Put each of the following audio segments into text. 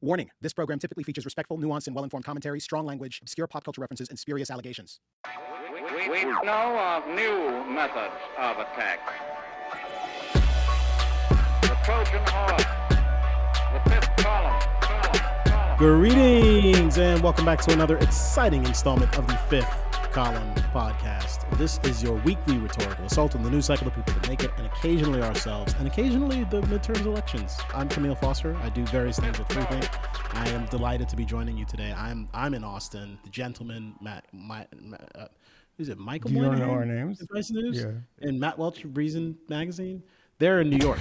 Warning this program typically features respectful, nuanced, and well informed commentary, strong language, obscure pop culture references, and spurious allegations. We, we know of new methods of attack. The Trojan horse, the fifth column, column, column. Greetings, and welcome back to another exciting installment of the Fifth Column podcast. This is your weekly rhetorical assault on the news cycle, the people that make it, and occasionally ourselves, and occasionally the midterms elections. I'm Kmele Foster. I do various things at Freethink. I am delighted to be joining you today. I'm I'm in Austin. The gentleman, Matt, my, uh, is it Michael? Do you Moynihan? know our names? Vice News? Yeah. And Matt Welch, Reason Magazine. They're in New York.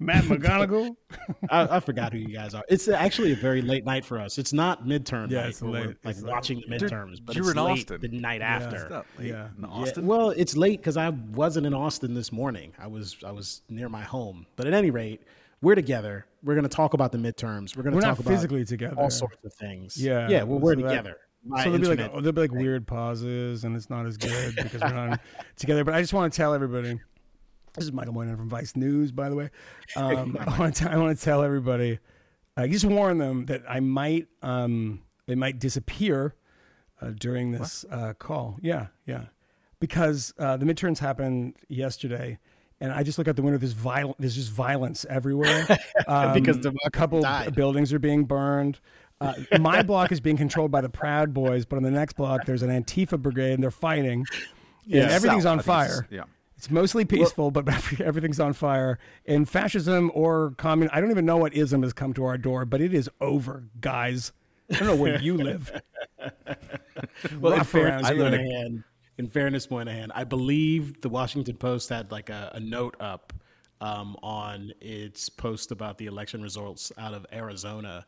Matt McGonagall. I, I forgot who you guys are. It's actually a very late night for us. It's not midterm Yeah, night it's where we're late. like It's late. watching the midterms, but you it's were in late Austin. the night Yeah. after. It's Yeah. in Yeah, Austin. well, it's late because I wasn't in Austin this morning. I was I was near my home. But at any rate, we're together. We're going to talk about the midterms. We're going to talk not about physically together. all sorts of things. Yeah. yeah. Well, we're So that- together. so there'll be like internet. there'll be like weird pauses, and it's not as good because we're not together. But I just want to tell everybody. This is Michael Moynihan from Vice News, by the way. Um, I want to I want to tell everybody. I just warn them that I might um, they might disappear uh, during this uh, call. Yeah, yeah, because uh, the midterms happened yesterday. And I just look out the window. There's viol- There's just violence everywhere. Um, Because a couple died. buildings are being burned. Uh, my block is being controlled by the Proud Boys, but on the next block there's an Antifa brigade and they're fighting. Yeah. and everything's South, on I think it's- fire. Yeah. It's mostly peaceful, but everything's on fire. And fascism or communism, I don't even know what ism has come to our door, but it is over, guys. I don't know where you live. well, in fairness, around here. Moynihan, in fairness, Moynihan, I believe the Washington Post had like a, a note up um, on its post about the election results out of Arizona,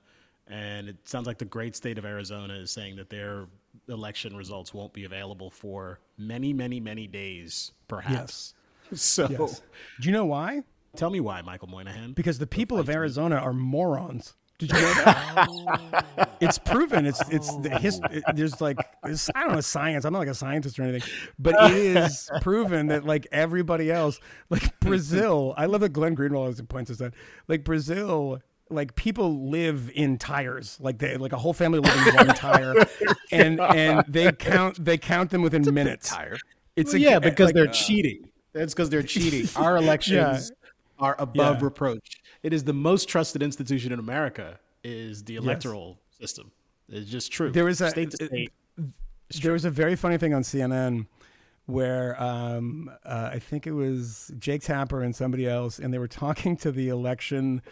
and it sounds like the great state of Arizona is saying that their election results won't be available for many, many, many days, perhaps. So, Yes. Do you know why? tell me why, Michael Moynihan. Because the people of Arizona are morons. Did you know that? Oh. it's proven. It's it's the oh. his, it- there's like it's, I don't know science. I'm not like a scientist or anything, but it is proven that like everybody else, like Brazil. I love that Glenn Greenwald always points this out. Like Brazil, like people live in tires. Like they like a whole family lives in one tire, and and they count they count them within minutes. Tire. It's Well, a, yeah, because like, they're cheating. That's because they're cheating. Our elections are above Yeah. reproach. It is the most trusted institution in America. Is the electoral system? It's just true. There was a- state to state. there was a very funny thing on CNN where um, uh, I think it was Jake Tapper and somebody else, and they were talking to the election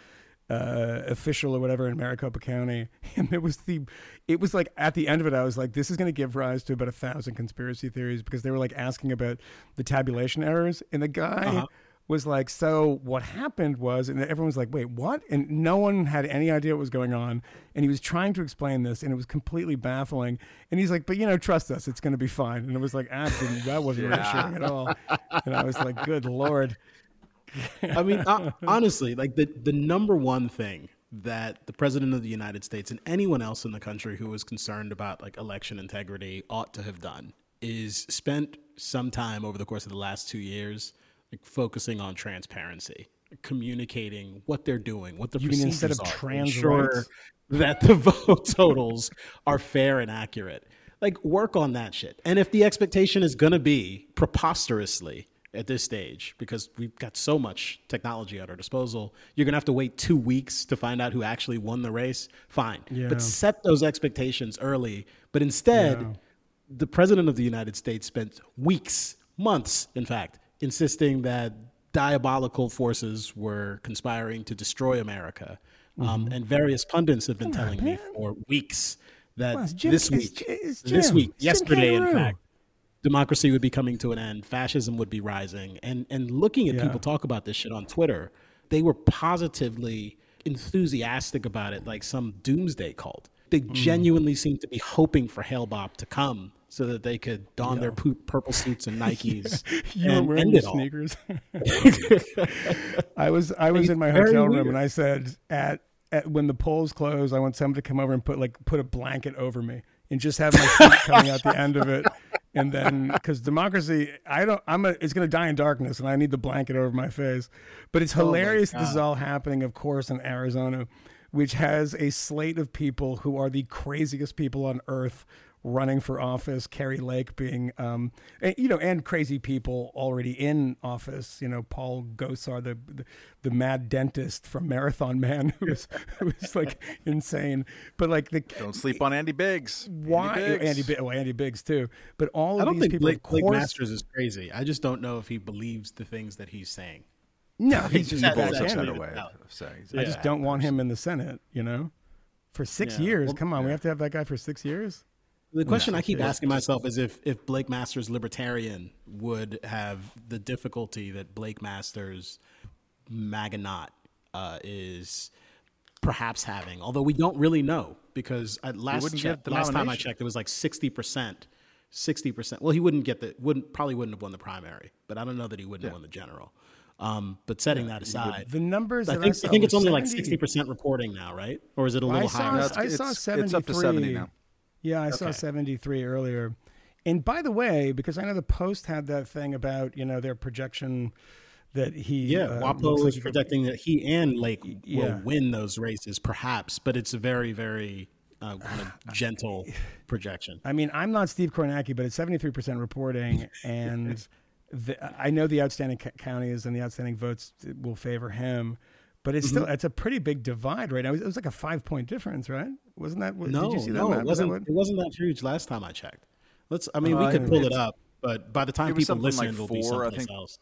uh, official or whatever in Maricopa County, and it was the, it was like at the end of it, I was like, this is going to give rise to about a thousand conspiracy theories because they were like asking about the tabulation errors, and the guy. Uh-huh. Was like, so what happened was, and everyone was like, wait, what? And no one had any idea what was going on. And he was trying to explain this, and it was completely baffling. And he's like, but you know, trust us, it's going to be fine. And it was like, ah, that wasn't reassuring at all. And I was like, good lord. I mean, uh, honestly, like the the number one thing that the president of the United States and anyone else in the country who is concerned about like election integrity ought to have done is spent some time over the course of the last two years like focusing on transparency, communicating what they're doing, what the You mean instead of are, trans that the vote totals are fair and accurate. Like work on that shit. And if the expectation is going to be preposterously at this stage because we've got so much technology at our disposal, you're going to have to wait 2 weeks to find out who actually won the race. Fine. Yeah. But set those expectations early. But instead, Yeah. the president of the United States spent weeks, months, in fact, insisting that diabolical forces were conspiring to destroy America. Um, and various pundits have been telling me for weeks that Well, Jim- this week, J- it's this week, It's yesterday, in fact, democracy would be coming to an end, fascism would be rising, and and looking at Yeah. people talk about this shit on Twitter, they were positively enthusiastic about it, like some doomsday cult. They Mm. genuinely seemed to be hoping for Hale-Bopp to come so that they could don their poop, purple suits and Nikes You were wearing your sneakers. I was I was in my hotel room weird. and I said at, at when the polls close, I want someone to come over and put like put a blanket over me and just have my feet coming out the end of it. And then because democracy, I don't, I'm a, it's going to die in darkness, and I need the blanket over my face. But it's Oh hilarious. this is all happening, of course, in Arizona. which has a slate of people who are the craziest people on earth running for office. Kari Lake being, um, and, you know, and crazy people already in office. You know, Paul Gosar, the the, the mad dentist from Marathon Man, who was who was like insane. But like the Don't sleep on Andy Biggs. why Biggs. Andy, Bi- well, Andy Biggs too. But all of I don't these think people, Blake, of Blake Masters is crazy. I just don't know if he believes the things that he's saying. no, he's just a That- bad Bull's that's a way of saying. I just don't want him in the Senate. You know, for six Yeah. years. Well, Come on, we have to have that guy for six years. The question I keep it's asking myself is if if Blake Masters libertarian would have the difficulty that Blake Masters Maganot uh, is perhaps having, although we don't really know because at last wouldn't check, the last time I checked, it was like sixty percent. Sixty percent. Well, he wouldn't get the wouldn't probably wouldn't have won the primary, but I don't know that he wouldn't have won the general. Um, but setting that aside, The numbers I think, saw I think it's only like sixty percent reporting now, right? Or is it a I little saw, higher? That's- I saw it's- seventy it's up to 70 now. Yeah, I saw seventy three earlier. And by the way, because I know the Post had that thing about you know their projection that he Yeah, uh, WAPO like is projecting that he and Lake yeah. will win those races, perhaps, but it's a very, very uh, kind of gentle projection. I mean, I'm not Steve Kornacki, but it's 73% reporting, and the, I know the outstanding counties and the outstanding votes will favor him. But it's Mm-hmm. still it's a pretty big divide right now. It was, it was like a five point difference, right? Wasn't that? what- No, did you see that? no, Matt? it Was that wasn't. what- It wasn't that huge last time I checked. Let's. I mean, Uh, we could pull it up, but by the time people listen, like it'll be four, I think. else.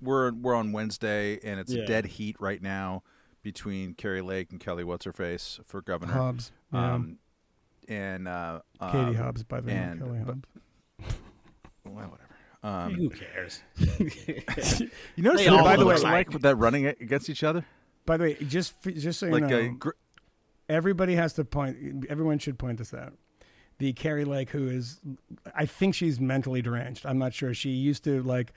We're we're on Wednesday, and it's Yeah. a dead heat right now between Kari Lake and Kelly What's Her Face for governor. Hobbs, yeah. Um, and uh, Katie um, Hobbs, by the way, not and- Kelly but- Hobbs. Well, whatever. Um, Who cares? you notice that all by the way, look like that running a- against each other, By the way, just just so you like know, a gr- everybody has to point. Everyone should point this out. The Kari Lake, who is, I think she's mentally deranged. I'm not sure. She used to like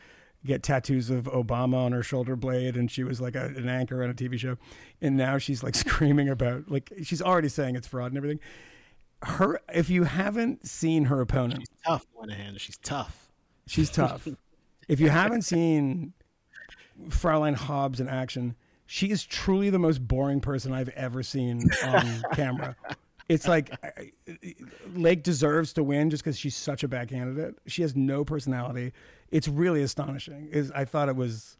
get tattoos of Obama on her shoulder blade, and she was like a, an anchor on a TV show, and now she's like screaming about like she's already saying it's fraud and everything. Her, if you haven't seen her opponent, She's tough, Moynihan. She's tough. She's tough. if you haven't seen Fraulein Hobbs in action, she is truly the most boring person I've ever seen on camera. It's like Lake deserves to win just because she's such a bad candidate. She has no personality. It's really astonishing. Is I thought it was.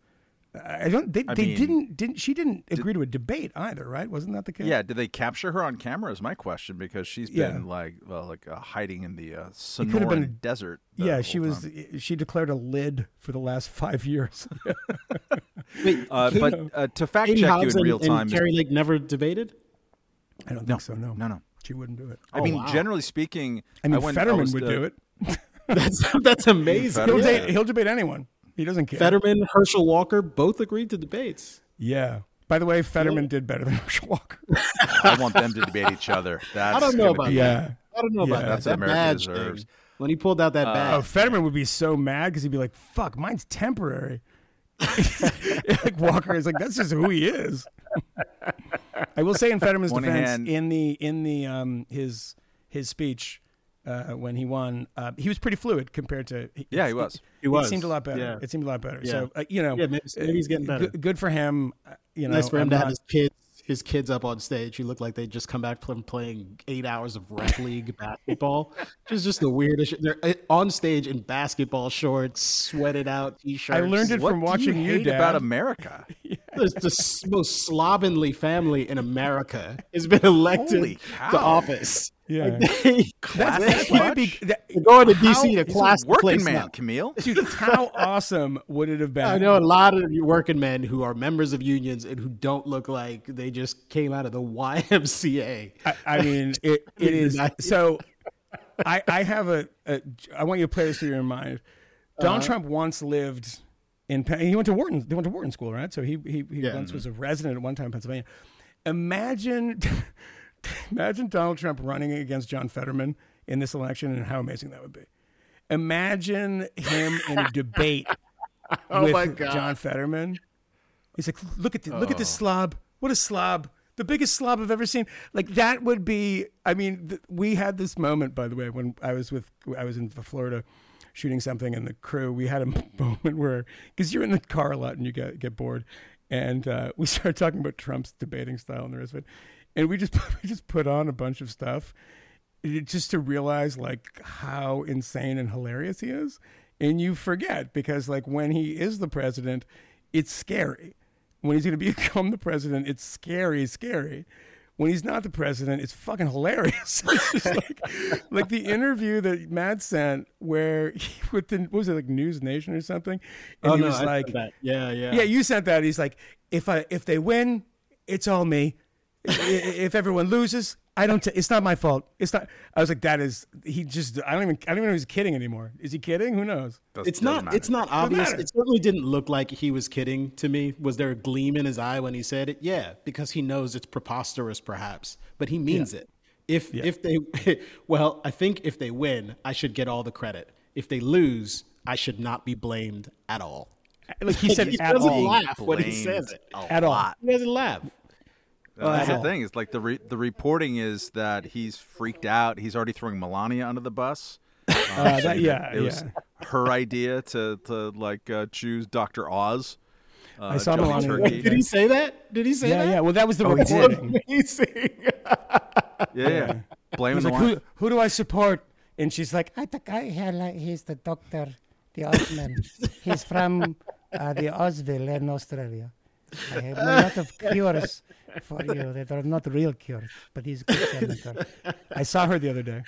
I don't. They, I they mean- didn't. Didn't she didn't agree to a debate either? Right? Wasn't that the case? yeah. Did they capture her on camera? Is my question because she's been like well, like uh, hiding in the uh, could have been- Sonoran desert. Yeah, she was. time. She declared a lid for the last five years. Wait, Uh, Katie- but uh, to fact Katie check Hobbs you in and- real and time, Kari Lake never debated. I don't no, think so. No, no, no. she wouldn't do it. I Oh, mean, wow. generally speaking, I mean, went- Fetterman was would the- do it. That's that's amazing. He'll, Yeah. debate, he'll debate anyone. He doesn't care. Fetterman, Herschel Walker both agreed to debates. Yeah. By the way, Fetterman did better than Herschel Walker. I want them to debate each other. That's I don't know about be- yeah. I don't know about that. That's that what America badge deserves. thing, when he pulled out that Oh, badge. Fetterman would be so mad because he'd be like, "Fuck, mine's temporary." like Walker is like, "That's just who he is." I will say in Fetterman's One defense, hand- in the in the um his his speech uh, when he won, uh, he was pretty fluid compared to. Yeah, he was. He was. It seemed a lot better. Yeah. It seemed a lot better. Yeah. So uh, you know, Yeah, maybe- maybe he's getting uh, better. Good, good for him. Uh, you know, nice for him I'm to have his kids his kids up on stage He looked like they just come back from playing eight hours of rec league basketball. Which is just the weirdest. They're uh, on stage in basketball shorts, sweated out t-shirts. I learned it What from watching you you, hate Dad. about America? It's the most slovenly family in America has been elected to office. Yeah. Like, they, That's, that's it'd be, that, going to DC to class a the place working man, up. Kmele. Dude, how awesome would it have been? I know a lot of you working men who are members of unions and who don't look like they just came out of the YMCA. I, I mean, it, it is so. I, I have a, a. I want you to play this through your mind. Donald Uh-huh. Trump once lived in. Penn- He went to Wharton. They went to Wharton School, right? So he he, he Yeah. once was a resident at one time in Pennsylvania. Imagine, imagine Donald Trump running against John Fetterman in this election, and how amazing that would be. Imagine him in a debate Oh with my God. John Fetterman. He's like, look at the, look at this slob. What a slob. The biggest slob I've ever seen. Like that would be. I mean, th- we had this moment, by the way, when I was with I was in Florida shooting something, and the crew. We had a moment where because you're in the car a lot and you get get bored, and uh, we started talking about Trump's debating style and the rest of it. And we just we just put on a bunch of stuff, eh, just to realize like how insane and hilarious he is, and you forget because like when he is the president, it's scary. When he's going to become the president, it's scary, scary. When he's not the president, it's fucking hilarious. it's like, like the interview that Matt sent, where he with the what was it like News Nation or something, and oh he no, was I like, like that. Yeah, yeah, yeah, you sent that. He's like, if I if they win, it's all me. I- i- if everyone loses, I don't. T- it's not my fault. It's not. I was like, that is. He just. I don't even. I don't even know if he's kidding anymore. Is he kidding? Who knows? Does- It's doesn't matter. It's not obvious. matter. It certainly didn't look like he was kidding to me. Was there a gleam in his eye when he said it? Yeah, because he knows it's preposterous, perhaps, but he means it. If if they, well, I think if they win, I should get all the credit. If they lose, I should not be blamed at all. Like he said, he at doesn't all. laugh when he says it. At all. He doesn't laugh. Uh, that's at the thing. Is like the re- the reporting is that he's freaked out. He's already throwing Melania under the bus. Um, Uh, that, yeah, it was yeah. her idea to to like uh, choose Doctor Oz. Uh, I saw Johnny Melania. Turkey. Did he say that? Did he say Yeah, that? yeah. Well, that was the Oh, reporting. Amazing. Yeah, yeah. Blaming the like, who, who do I support? And she's like, I the guy here, like, he's the doctor, the Osman. he's from uh, the Osville in Australia. I have a lot of cures for you that are not real cures, but he's a good senator. I saw her the other day.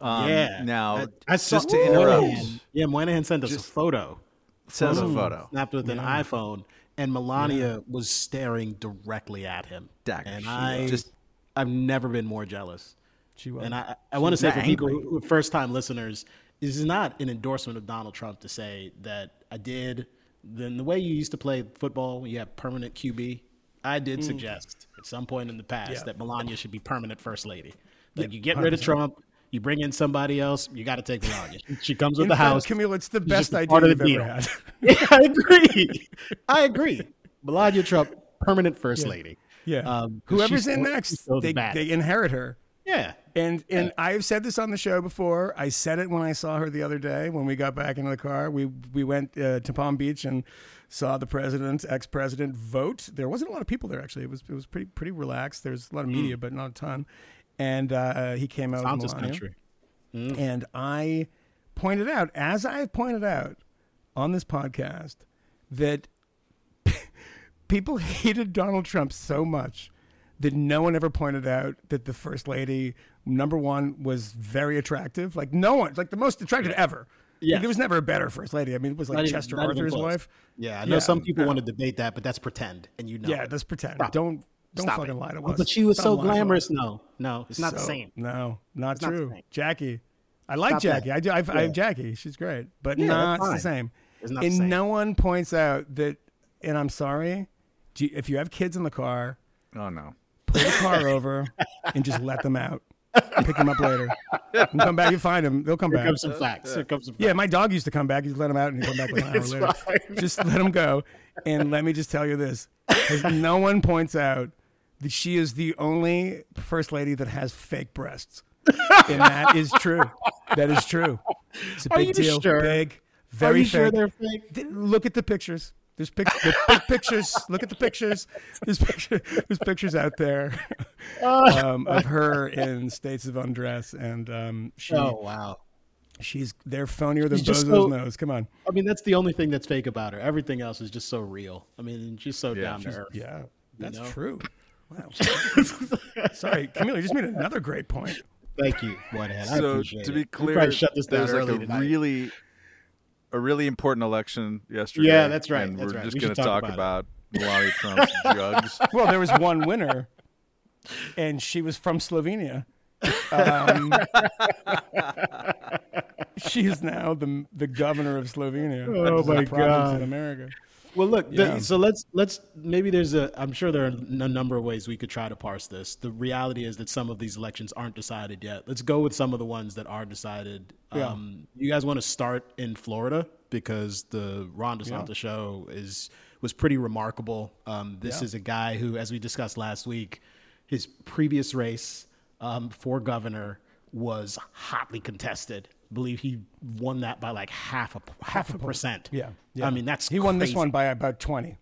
Um, yeah. Now, I, I saw just to interrupt, Moynihan- Yeah, Moynihan sent us a photo. sends a photo. snapped with an iPhone, and Melania was staring directly at him. Dagger. And I just, I've never been more jealous. She was. And I, I want to say for was people angry. who first time listeners, this is not an endorsement of Donald Trump to say that I did. Then the way you used to play football, you have permanent QB. I did suggest at some point in the past Mm. Yeah. that Melania should be permanent first lady. Like you get rid of Trump, you bring in somebody else, you got to take Melania. She comes with the fact, house. Kmele, it's the best idea you've ever deal. had. Yeah, I agree. I agree. Melania Trump, permanent first lady. Yeah. Um, Whoever's in next, they, they inherit her. Yeah. And and I've said this on the show before. I said it when I saw her the other day when we got back into the car. We we went uh, to Palm Beach and saw the president, ex president, vote. There wasn't a lot of people there actually. It was it was pretty pretty relaxed. There's a lot of media, but not a ton. And uh, he came out Sounds this country. And I pointed out, as I have pointed out on this podcast, that people hated Donald Trump so much that no one ever pointed out that the first lady, number one, was very attractive. Like no one, like the most attractive ever. Yeah. Like, there was never a better first lady. I mean, it was like Not Chester even Arthur's wife. Yeah, I know Yeah, some people no. want to debate that, but that's pretend, and you know. Yeah, it. let's pretend. Stop. Don't don't Stop fucking it. lie to Oh, us. But she was Stop so lying to us. glamorous. No, no, it's not the same. No, not not the true. same. Jackie. I like Stop Jackie. that. I do. I've, I have Jackie. She's great, but Yeah, not the same. It's not the and same. no one points out that. And I'm sorry, do you- if you have kids in the car, Oh no. The car over and just let them out. Pick them up later. And come back. You find them. They'll come Here back. comes some facts. Here comes some facts. Yeah, my dog used to come back. You just let him out and he'd come back like an hour later. fine. Just let him go. And let me just tell you this. no one points out that she is the only first lady that has fake breasts, and that is true. That is true. It's a Are big deal. sure? Big, Are very you fake. sure they're fake? Look at the pictures. There's, pic- there's big pictures. Look at the pictures. There's, picture- there's pictures out there um, of her in states of undress, and um, she Oh wow. she's they're phonier than She's Bozo's so- nose. Come on. I mean, that's the only thing that's fake about her. Everything else is just so real. I mean, she's so down to earth. Yeah, that's know? true. Wow. Sorry, Kmele, you just made another great point. Thank you, Whitehead. I so appreciate to be clear, probably shut this down there's like early a tonight. really, a really important election yesterday. Yeah, that's right, And that's we're right. just We going to talk talk about about Melania Trump's drugs. Well, there was one winner, and she was from Slovenia. Um, she is now the the governor of Slovenia. Oh, my God. in America. Well, look. the- so let's let's maybe there's a. I'm sure there are a number of ways we could try to parse this. The reality is that some of these elections aren't decided yet. Let's go with some of the ones that are decided. Yeah. Um, you guys want to start in Florida because the Ron DeSantis show is was pretty remarkable. Um, this Yeah. is a guy who, as we discussed last week, his previous race um, for governor was hotly contested. I believe he won that by like half a half a percent. Yeah, yeah. I mean that's he won this one by about twenty.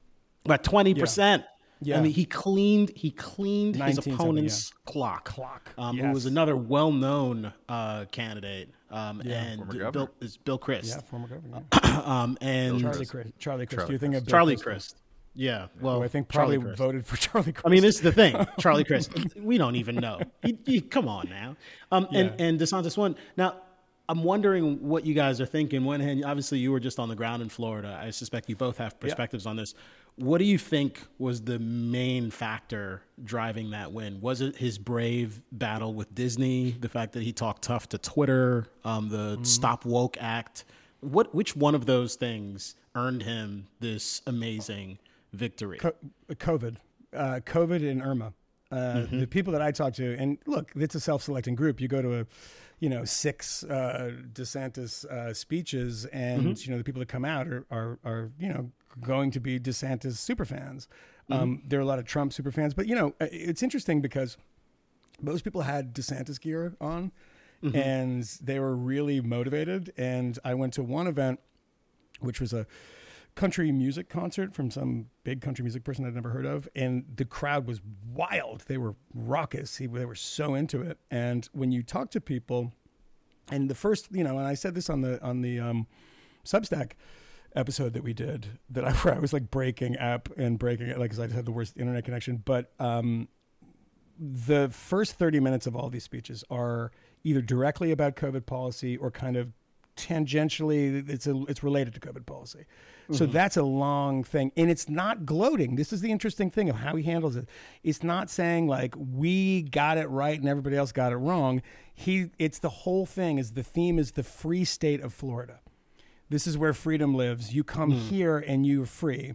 About twenty percent. Yeah. I mean, he cleaned he cleaned his 1970, opponent's clock. Clock, Um, Who was another well-known uh, candidate. Um, Yeah. and Former Bill, governor. is Bill Chris. Yeah, former governor. um, and Charlie Crist. Charlie Crist. Charlie Do you think of Bill Charlie Crist? Christ. Yeah. Well, Who I think Charlie probably Crist. voted for Charlie Crist. I mean, this is the thing, Charlie Chris. We don't even know. He, he- come on now. Um, and Yeah. and Desantis won. Now, I'm wondering what you guys are thinking. One hand, obviously, you were just on the ground in Florida. I suspect you both have perspectives on this. What do you think was the main factor driving that win? Was it his brave battle with Disney, the fact that he talked tough to Twitter, um, the Mm-hmm. Stop Woke Act? What which one of those things earned him this amazing victory? Co- COVID, uh, COVID and Irma. Uh, The people that I talk to, and look, it's a self-selecting group. You go to a, you know, six uh, DeSantis uh, speeches, and you know the people that come out are, are are you know going to be DeSantis super fans. Um, there are a lot of Trump super fans, but you know uh, it's interesting because most people had DeSantis gear on, and they were really motivated. And I went to one event, which was a country music concert from some big country music person I'd never heard of, and the crowd was wild. They were raucous. They were so into it. And when you talk to people, and the first, you know, and I said this on the on the um, Substack episode that we did, that I, where I was like breaking up and breaking it, like because I had the worst internet connection. But um, the first 30 minutes of all these speeches are either directly about COVID policy or kind of tangentially it's a, it's related to COVID policy. So that's a long thing and it's not gloating. This is the interesting thing of how he handles it. It's not saying like we got it right and everybody else got it wrong. He it's the whole thing is the theme is the free state of Florida this is where freedom lives. You come here and you're free.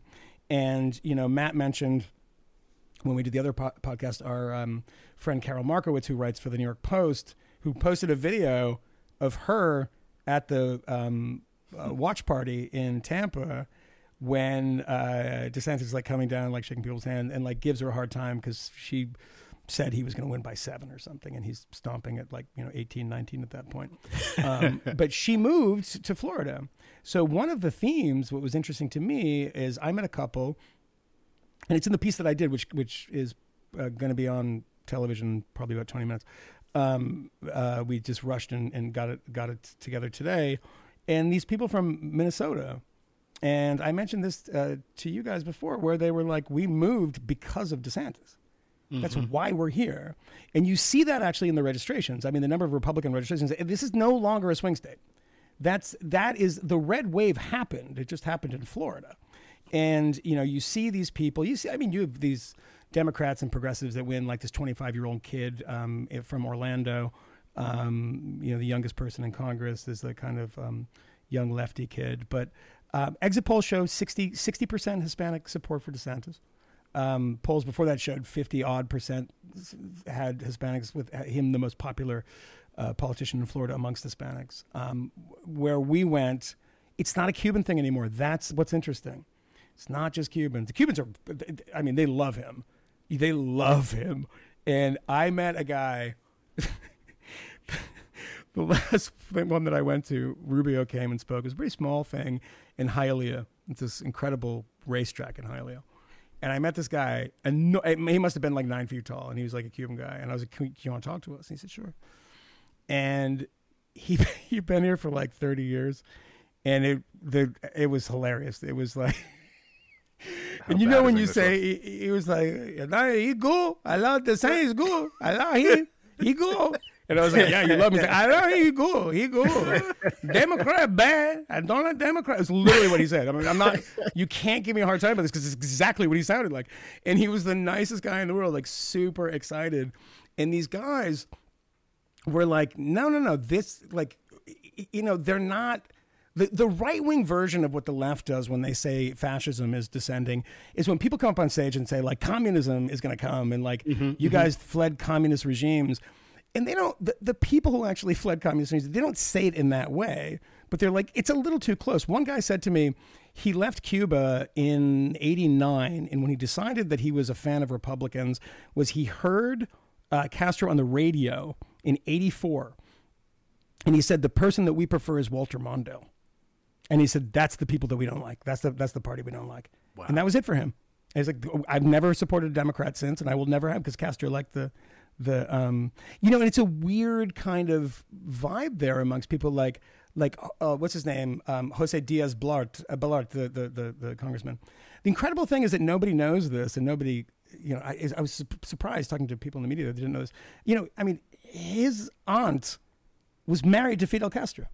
And, you know, Matt mentioned when we did the other po- podcast, our um, friend Carol Markowitz, who writes for the New York Post, who posted a video of her at the um, uh, watch party in Tampa when uh, DeSantis is like coming down, like shaking people's hand, and like gives her a hard time because she said he was going to win by seven or something, and he's stomping at like you know 18, 19 at that point. Um, but she moved to Florida. So one of the themes, what was interesting to me, is I met a couple, and it's in the piece that I did, which which is uh, going to be on television probably about twenty minutes. Um, uh, we just rushed and, and got it got it together today, and these people from Minnesota. And I mentioned this uh, to you guys before, where they were like, "We moved because of DeSantis." That's why we're here. And you see that actually in the registrations. I mean, the number of Republican registrations. This is no longer a swing state. That's that is the red wave happened. It just happened in Florida. And you know, you see these people. You see, I mean, you have these Democrats and progressives that win, like this 25 year old kid um, from Orlando. Um, you know, the youngest person in Congress is the kind of um, young lefty kid. But um, exit polls show 60 percent Hispanic support for DeSantis. Um, polls before that showed 50 odd percent had Hispanics with him the most popular uh, politician in Florida amongst Hispanics. Um, where we went, it's not a Cuban thing anymore. That's what's interesting. It's not just Cubans. The Cubans are, I mean, they love him. They love him. And I met a guy, the last one that I went to, Rubio came and spoke. It was a pretty small thing in Hialeah. It's this incredible racetrack in Hialeah. And I met this guy, and no, eh, he must have been like nine feet tall, and he was like a Cuban guy. And I was like, Can you want to talk to us? And he said, Sure. And he he'd been here for like 30 years, and it the it was hilarious. It was like, and you know when you say he, he was like, he go, I love the saying he's go, I love him, he go. And I was like, yeah, you love me. He's like, I love he go, he go. Democrat bad. I don't like Democrat. It's literally what he said. I mean, I'm not. You can't give me a hard time about this because it's exactly what he sounded like. And he was the nicest guy in the world, like super excited. And these guys were like, no, no, no. This like, you know, they're not. The, the right wing version of what the left does when they say fascism is descending is when people come up on stage and say like communism is going to come and like you guys fled communist regimes. And they don't the, the people who actually fled communist regimes they don't say it in that way but they're like it's a little too close. One guy said to me he left cuba in 89 and when he decided that he was a fan of republicans was he heard uh, castro on the radio in 84 and he said the person that we prefer is walter mondale and he said that's the people that we don't like that's the that's the party we don't like and that was it for him And it's like I've never supported a Democrat since, and I will never have because Castro liked the the um you know, and it's a weird kind of vibe there amongst people like like uh, what's his name um, Jose Diaz Blart uh, the, the the the congressman. The incredible thing is that nobody knows this, and nobody you know I, I was su- surprised talking to people in the media that didn't know this. You know, I mean, his aunt was married to Fidel Castro.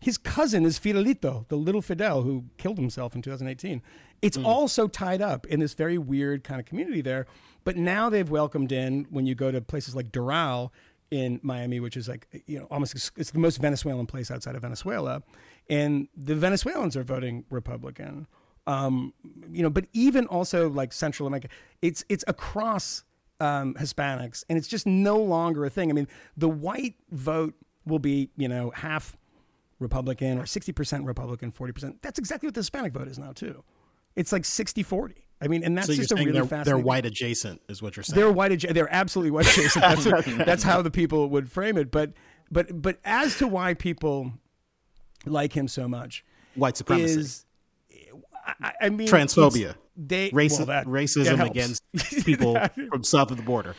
His cousin is Fidelito, the little Fidel who killed himself in 2018. It's all so tied up in this very weird kind of community there. But now they've welcomed in when you go to places like Doral in Miami, which is like you know almost it's the most Venezuelan place outside of Venezuela, and the Venezuelans are voting Republican. Um, you know, but even also like Central America, it's it's across um, Hispanics, and it's just no longer a thing. I mean, the white vote will be you know half Republican or 60% Republican, 40%. That's exactly what the Hispanic vote is now, too. It's like 60 40. I mean, and that's so just a really they're, fascinating. they're white adjacent, is what you're saying. They're white. adja- They're absolutely white adjacent. That's, that's how the people would frame it. But, but, but as to why people like him so much white supremacy, is, I, I mean, transphobia, They Raci- well, that- that racism helps. against people from south of the border.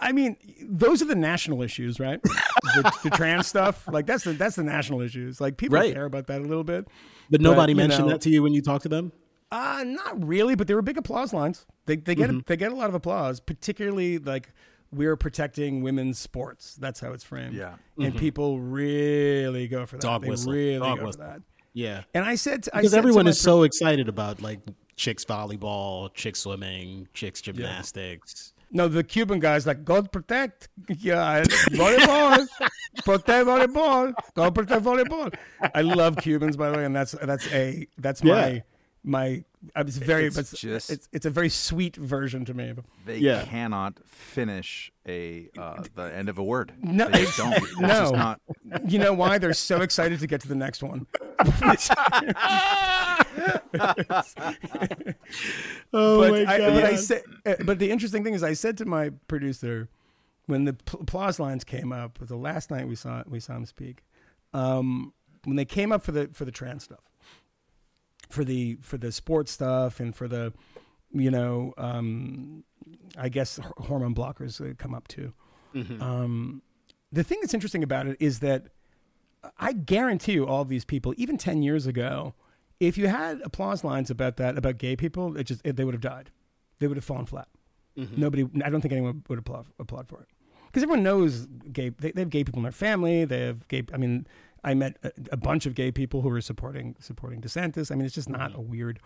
I mean, those are the national issues, right? the, the trans stuff, like that's the that's the national issues. Like people Right. care about that a little bit. But nobody you mentioned know- that to you when you talked to them. Uh, not really, but there were big applause lines. They they get Mm-hmm. they get a lot of applause, particularly like we're protecting women's sports. That's how it's framed. Yeah. and people really go for that. Mm-hmm. Dog they whistle. really Dog go whistle. for that. Yeah, And I said, to, I because said everyone is pro- so excited about like chicks volleyball, chicks swimming, chicks gymnastics. No, the Cuban guys like God protect, yeah, volleyball, protect volleyball, God protect volleyball. I love Cubans, by the way, and that's that's a that's my Yeah. my. It's very, It's it's, just- it's it's a very sweet version to me. They Yeah. cannot finish a uh, the end of a word. No, they don't. no. Not... You know why? They're so excited to get to the next one. Oh but my I, god! but I said, uh, but the interesting thing is, I said to my producer when the pl- applause lines came up, the last night we saw we saw him speak, um, when they came up for the for the trans stuff, for the for the sports stuff, and for the, you know, um, I guess hormone blockers come up too. Um, the thing that's interesting about it is that I guarantee you, all these people, even ten years ago, if you had applause lines about that about gay people, it just it, they would have died. They would have fallen flat. Mm-hmm. Nobody, I don't think anyone would applaud applaud for it because everyone knows gay. They, they have gay people in their family. They have gay. I mean, I met a, a bunch of gay people who were supporting supporting DeSantis. I mean, it's just not mm-hmm. a weird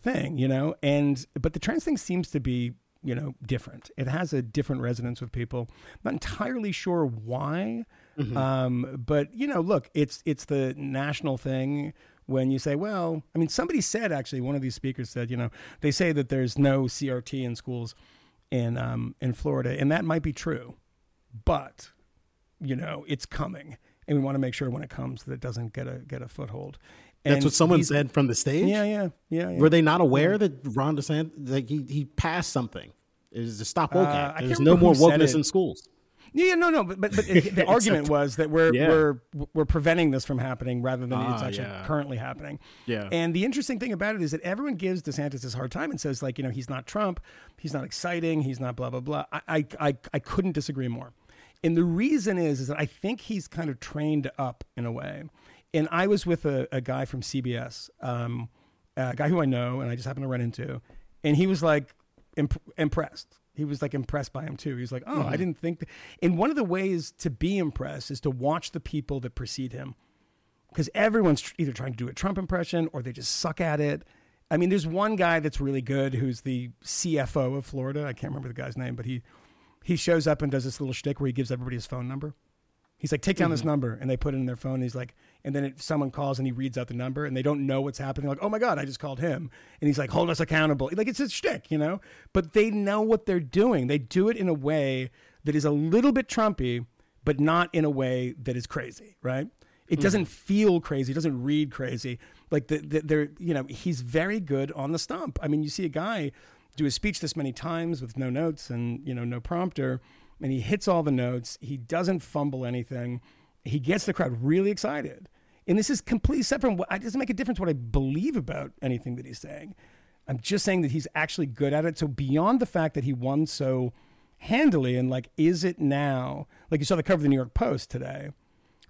thing, you know. And but the trans thing seems to be, you know, different. It has a different resonance with people. I'm not entirely sure why, mm-hmm. um, but you know, look, it's it's the national thing. When you say, well, I mean, somebody said actually, one of these speakers said, you know, they say that there's no CRT in schools in um, in Florida, and that might be true, but you know, it's coming, and we want to make sure when it comes that it doesn't get a get a foothold. That's what someone said from the stage. Yeah, yeah, yeah. yeah. Were they not aware that Ron DeSantis like he, he passed something? Is to stop woke Uh, There's no more wokeness in schools. Yeah, no, no, but but, but it, the argument was that we're Yeah. we're we're preventing this from happening rather than it's Ah, actually yeah. currently happening. Yeah. And the interesting thing about it is that everyone gives DeSantis this hard time and says like, you know, he's not Trump, he's not exciting, he's not blah blah blah. I I I, I couldn't disagree more. And the reason is is that I think he's kind of trained up in a way. And I was with a, a guy from CBS, um, a guy who I know and I just happened to run into, and he was like imp- impressed. He was like impressed by him too. He was like, "Oh, I mm-hmm. didn't think." That. And one of the ways to be impressed is to watch the people that precede him, because everyone's tr- either trying to do a Trump impression or they just suck at it. I mean, there's one guy that's really good who's the CFO of Florida. I can't remember the guy's name, but he he shows up and does this little shtick where he gives everybody his phone number. He's like, take down this mm-hmm. number, and they put it in their phone. And he's like, and then it, someone calls and he reads out the number, and they don't know what's happening. Like, oh my god, I just called him, and he's like, hold us accountable. Like it's a shtick, you know. But they know what they're doing. They do it in a way that is a little bit Trumpy, but not in a way that is crazy, right? It mm-hmm. doesn't feel crazy. It doesn't read crazy. Like the, the, they're, you know, he's very good on the stump. I mean, you see a guy do a speech this many times with no notes and you know no prompter, and he hits all the notes. He doesn't fumble anything. He gets the crowd really excited. And this is completely separate from what it doesn't make a difference what I believe about anything that he's saying. I'm just saying that he's actually good at it. So beyond the fact that he won so handily, and like, is it now? Like you saw the cover of the New York Post today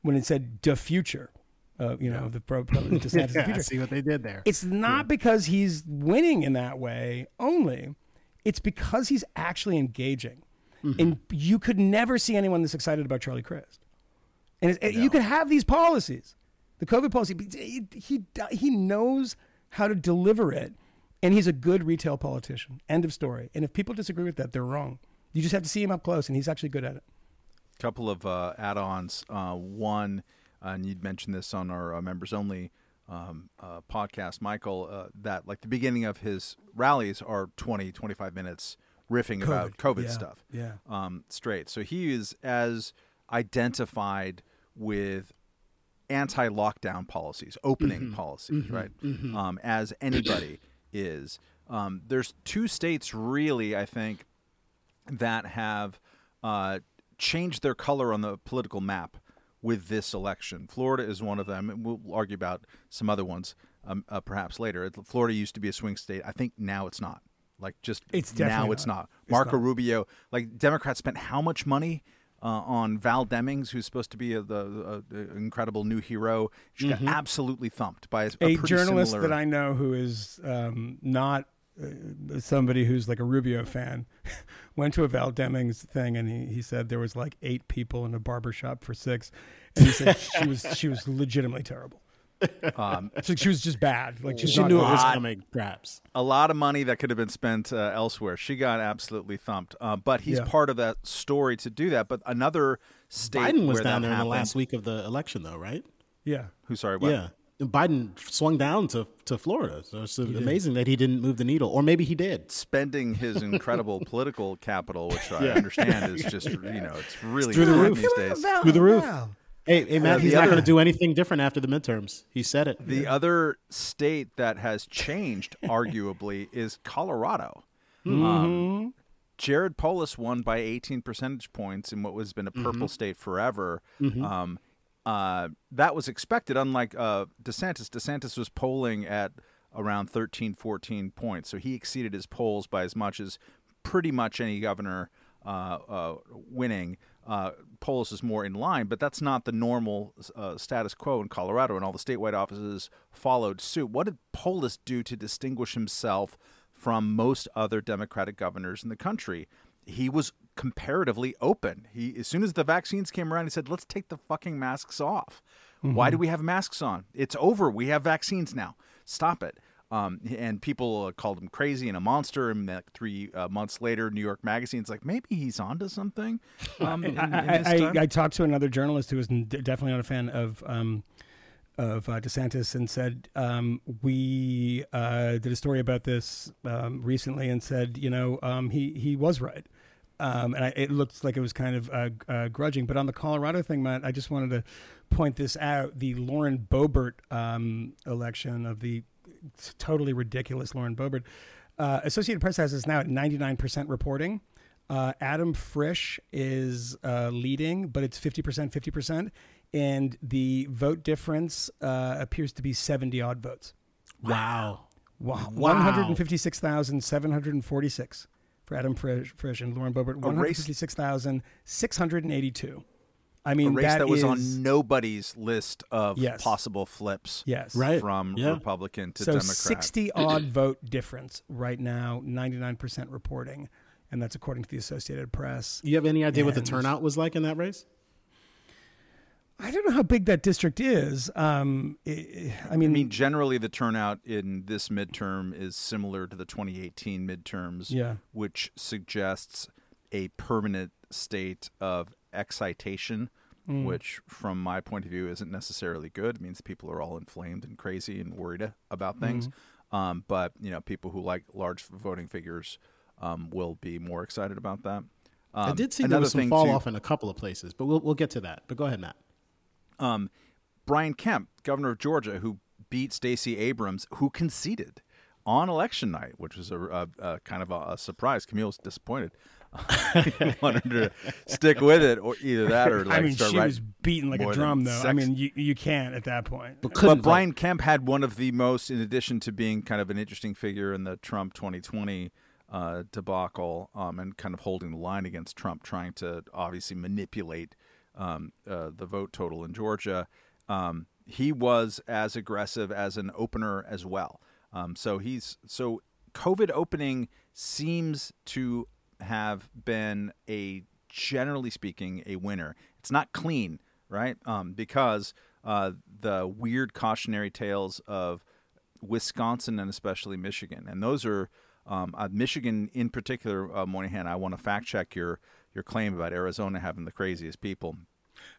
when it said "the future," uh, you know, the pro, pro DeSantis Yeah, future. see what they did there. It's not because he's winning in that way only. It's because he's actually engaging. And you could never see anyone this excited about Charlie Crist. And it's, you could have these policies, the COVID policy. He, he he knows how to deliver it, and he's a good retail politician. End of story. And if people disagree with that, they're wrong. You just have to see him up close, and he's actually good at it. couple of uh, add-ons. Uh, one, and you'd mentioned this on our uh, members only um, uh, podcast, Michael, uh, that like the beginning of his rallies are 20, 25 minutes riffing about COVID Yeah, stuff. yeah. Um, straight. So he is as identified with anti-lockdown policies, opening policies, right? Um, as anybody is. Um, there's two states really, I think, that have uh, changed their color on the political map with this election. Florida is one of them. and We'll argue about some other ones um, uh, perhaps later. Florida used to be a swing state. I think now it's not. Like just It's now definitely it's not. not. It's Marco not. Rubio, like Democrats spent how much money uh, on Val Demings, who's supposed to be a, the, a, a incredible new hero. She got absolutely thumped by a, a, Mm-hmm. journalist similar- that I know who is um, not uh, somebody who's like a Rubio fan went to a Val Demings thing and he, he said there was like eight people in a barber shop for six, and he said she was she was legitimately terrible. Um, So she was just bad. Like she's she knew it was coming, perhaps. a lot of money that could have been spent uh, elsewhere. She got absolutely thumped. Uh, but he's Yeah. part of that story to do that. But another state Biden was where down that there in the last week of the election, though, right? Yeah. Who sorry? What? Yeah. Biden swung down to, to Florida. So it's amazing that he didn't move the needle. Or maybe he did. Spending his incredible political capital, which I understand is just you know it's really through the important roof. these days. Val, Through the roof. Val. Hey, hey Matt, the he's not going to do anything different after the midterms. He said it. The other state that has changed, arguably, is Colorado. Um, Jared Polis won by 18 percentage points in what has been a purple state forever. Um, uh, that was expected, unlike uh, DeSantis. DeSantis was polling at around 13, 14 points. So he exceeded his polls by as much as pretty much any governor uh, uh, winning. Uh, Polis is more in line, but that's not the normal uh, status quo in Colorado, and all the statewide offices followed suit. What did Polis do to distinguish himself from most other Democratic governors in the country? He was comparatively open. He, as soon as the vaccines came around, he said, "Let's take the fucking masks off. Why do we have masks on? It's over. We have vaccines now. Stop it." Um, and people uh, called him crazy and a monster. And like three uh, months later, New York Magazine's like, maybe he's onto something. Um, in, in I, his I. I talked to another journalist who was definitely not a fan of um, of uh, DeSantis and said um, we uh, did a story about this um, recently and said you know um, he he was right. Um, and I, it looked like it was kind of uh, uh, grudging. But on the Colorado thing, Matt, I just wanted to point this out: the Lauren Boebert um, election of the totally ridiculous Lauren Boebert. Uh, Associated Press has this now at 99% reporting. Uh, Adam Frisch is uh, leading, but it's 50%, 50%. And the vote difference uh, appears to be 70 odd votes. Wow. Wow. Wow. 156,746 for Adam Frisch, Frisch and Lauren Boebert. A race- 156,682. I a mean, a race that, was is- on nobody's list of Yes. possible flips Yes. Right. from Yeah. Republican to so Democrat. 60 odd vote difference right now, 99% reporting. And that's according to the Associated Press. You have any idea what the turnout was like in that race? I don't know how big that district is. Um, I, I mean, I mean, generally, the turnout in this midterm is similar to the 2018 midterms, Yeah. which suggests a permanent state of excitation, Mm. which, from my point of view, isn't necessarily good. It means people are all inflamed and crazy and worried about things. Mm-hmm. Um, but you know, people who like large voting figures um, will be more excited about that. Um, I did see there was some fall too- off in a couple of places, but we'll we'll get to that. But go ahead, Matt. um, Brian Kemp, governor of Georgia, who beat Stacey Abrams, who conceded on election night, which was a, a, a kind of a, a surprise. Camille was disappointed. He wanted to stick with it, or either that, or like I mean, start she writing was beating like a drum, though. I mean, you you can't at that point. But But couldn't Brian Kemp had one of the most, in addition to being kind of an interesting figure in the Trump 2020 uh, debacle um, and kind of holding the line against Trump, trying to obviously manipulate um, uh, the vote total in Georgia. Um, he was as aggressive as an opener as well. Um, so he's so COVID opening seems to have been a generally speaking a winner. It's not clean, right? Um, because uh, the weird cautionary tales of Wisconsin and especially Michigan, and those are um, uh, Michigan in particular. Uh, Moynihan, I want to fact check your your claim about Arizona having the craziest people.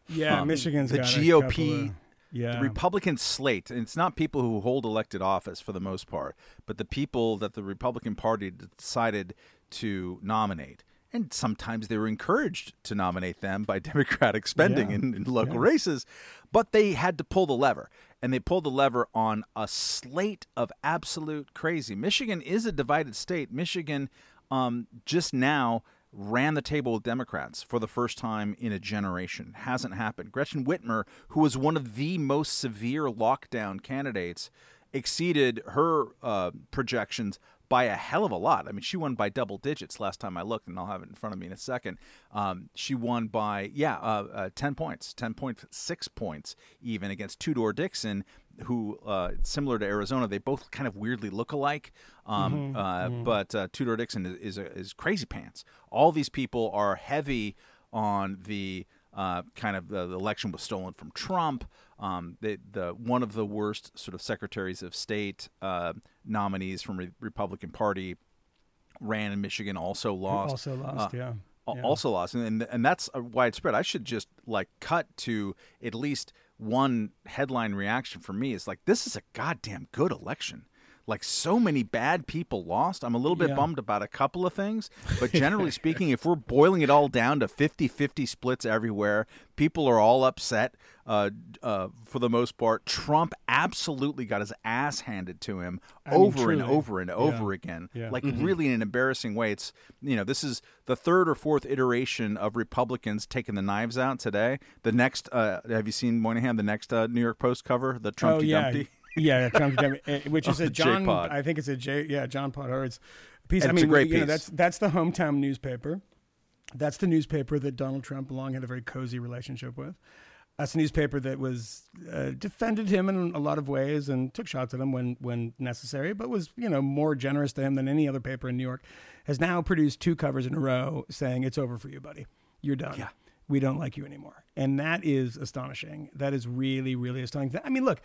Yeah, Um, Michigan's the GOP of- yeah, The Republican slate, and it's not people who hold elected office for the most part, but the people that the Republican Party decided to nominate. And sometimes they were encouraged to nominate them by Democratic spending Yeah. in, in local races, but they had to pull the lever. And they pulled the lever on a slate of absolute crazy. Michigan is a divided state. Michigan um, just now ran the table with Democrats for the first time in a generation. Hasn't happened. Gretchen Whitmer, who was one of the most severe lockdown candidates, exceeded her uh, projections by a hell of a lot. I mean, she won by double digits last time I looked, and I'll have it in front of me in a second. Um, she won by, yeah, uh, uh, 10 points, 10.6 points even against Tudor Dixon, who, uh, similar to Arizona, they both kind of weirdly look alike. Um, uh, But uh, Tudor Dixon is, is, is crazy pants. All these people are heavy on the uh, kind of the, the election was stolen from Trump. Um, the, the one of the worst sort of secretaries of state uh, nominees from the Republican Party ran in Michigan, also lost. also lost. Uh, yeah. Yeah. also lost, and, and and that's widespread. I should just like cut to at least one headline reaction for me is like this is a goddamn good election. Like so many bad people lost. I'm a little bit Yeah. bummed about a couple of things, but generally speaking, if we're boiling it all down to 50-50 splits everywhere, people are all upset. Uh, uh, for the most part, Trump absolutely got his ass handed to him I mean, over and over and over again. Yeah. Like really in an embarrassing way. It's you know this is the third or fourth iteration of Republicans taking the knives out today. The next, uh, have you seen Moynihan? The next uh, New York Post cover, the Trumpy oh, yeah, Dumpty. yeah, Trump, which is Oh, a John. J-Pod. I think it's a J. Yeah, John Podhoretz piece. It's I a mean, great you know, piece. that's that's the hometown newspaper. That's the newspaper that Donald Trump long had a very cozy relationship with. That's a newspaper that was uh, defended him in a lot of ways and took shots at him when when necessary, but was you know more generous to him than any other paper in New York. Has now produced two covers in a row saying it's over for you, buddy. You're done. Yeah. We don't like you anymore, and that is astonishing. That is really really astonishing. I mean, look,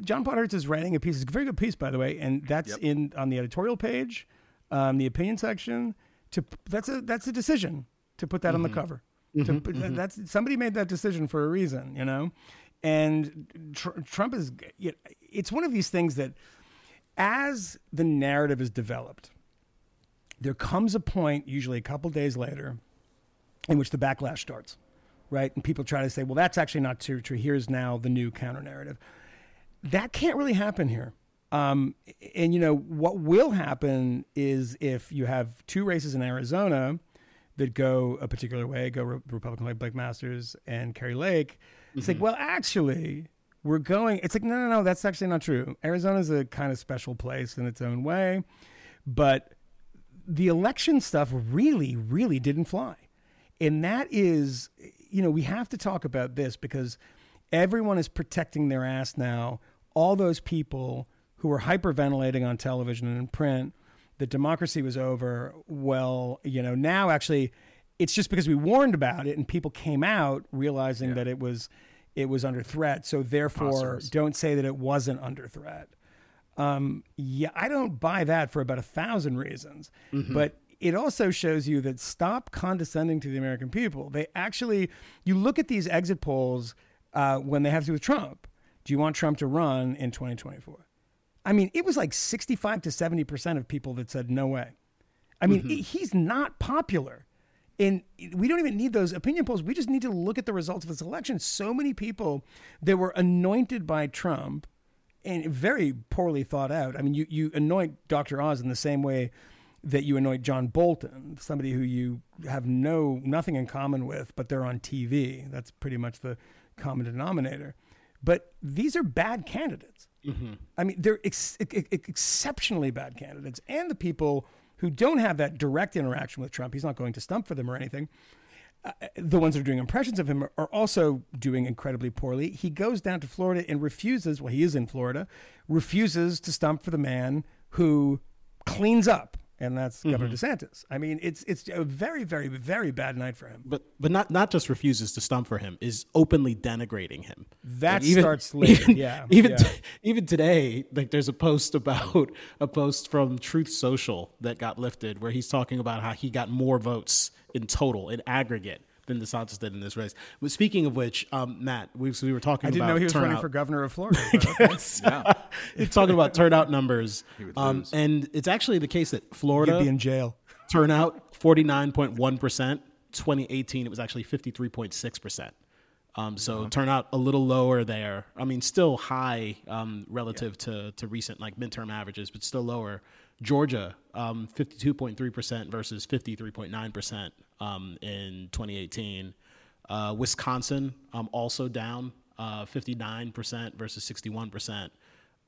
John Podhoretz is writing a piece. It's a very good piece, by the way, and that's Yep. in on the editorial page, um, the opinion section. To that's a that's a decision to put that on the mm-hmm. cover. To mm-hmm. put, that- That's somebody made that decision for a reason, you know. And tr- Trump is. It's one of these things that, as the narrative is developed, there comes a point, usually a couple days later, in which the backlash starts, right? And people try to say, well, that's actually not true. true. Here's now the new counter narrative. That can't really happen here. Um, and, you know, what will happen is if you have two races in Arizona that go a particular way, go Re- Republican like Blake Masters and Kari Lake, it's like, well, actually, we're going, it's like, no, no, no, that's actually not true. Arizona's a kind of special place in its own way. But the election stuff really, really didn't fly. And that is, you know, we have to talk about this because everyone is protecting their ass now. All those people who were hyperventilating on television and in print that democracy was over. Well, you know, now actually it's just because we warned about it and people came out realizing that it was it was under threat. So therefore, don't say that it wasn't under threat. Um, yeah, I don't buy that for about a thousand reasons. But it also shows you that stop condescending to the American people. They actually, you look at these exit polls uh, when they have to do with Trump. Do you want Trump to run in 2024? I mean, it was like 65 to 70% of people that said no way. I mean, it- he's not popular. And we don't even need those opinion polls. We just need to look at the results of this election. So many people that were anointed by Trump and very poorly thought out. I mean, you, you anoint Dr. Oz in the same way that you anoint John Bolton, somebody who you have no nothing in common with, but they're on TV. That's pretty much the common denominator. But these are bad candidates. I mean, they're ex- ex- ex- exceptionally bad candidates, and the people who don't have that direct interaction with Trump, he's not going to stump for them or anything. Uh, the ones that are doing impressions of him are, are also doing incredibly poorly. He goes down to Florida and refuses, well, he is in Florida, refuses to stump for the man who cleans up, and that's mm-hmm. Governor DeSantis. I mean, it's it's a very, very, very bad night for him. But but not not just refuses to stump for him, is openly denigrating him. That Like, starts later, Even, yeah, Even yeah. t- even today, like there's a post about a post from Truth Social that got lifted where he's talking about how he got more votes in total in aggregate than DeSantis did in this race. But speaking of which, um, Matt, we, so we were talking about. I didn't about know he was running turnout. for governor of Florida. but okay. Yes. You're talking about turnout numbers. Um, and it's actually the case that Florida You'd Florida be in jail. turnout 49.1%. 2018, it was actually 53.6%. Um, so turnout a little lower there. I mean, still high um, relative to, to recent like midterm averages, but still lower. Georgia, um, 52.3% versus 53.9% um, in 2018. Uh, Wisconsin, um, also down uh, 59% versus 61%.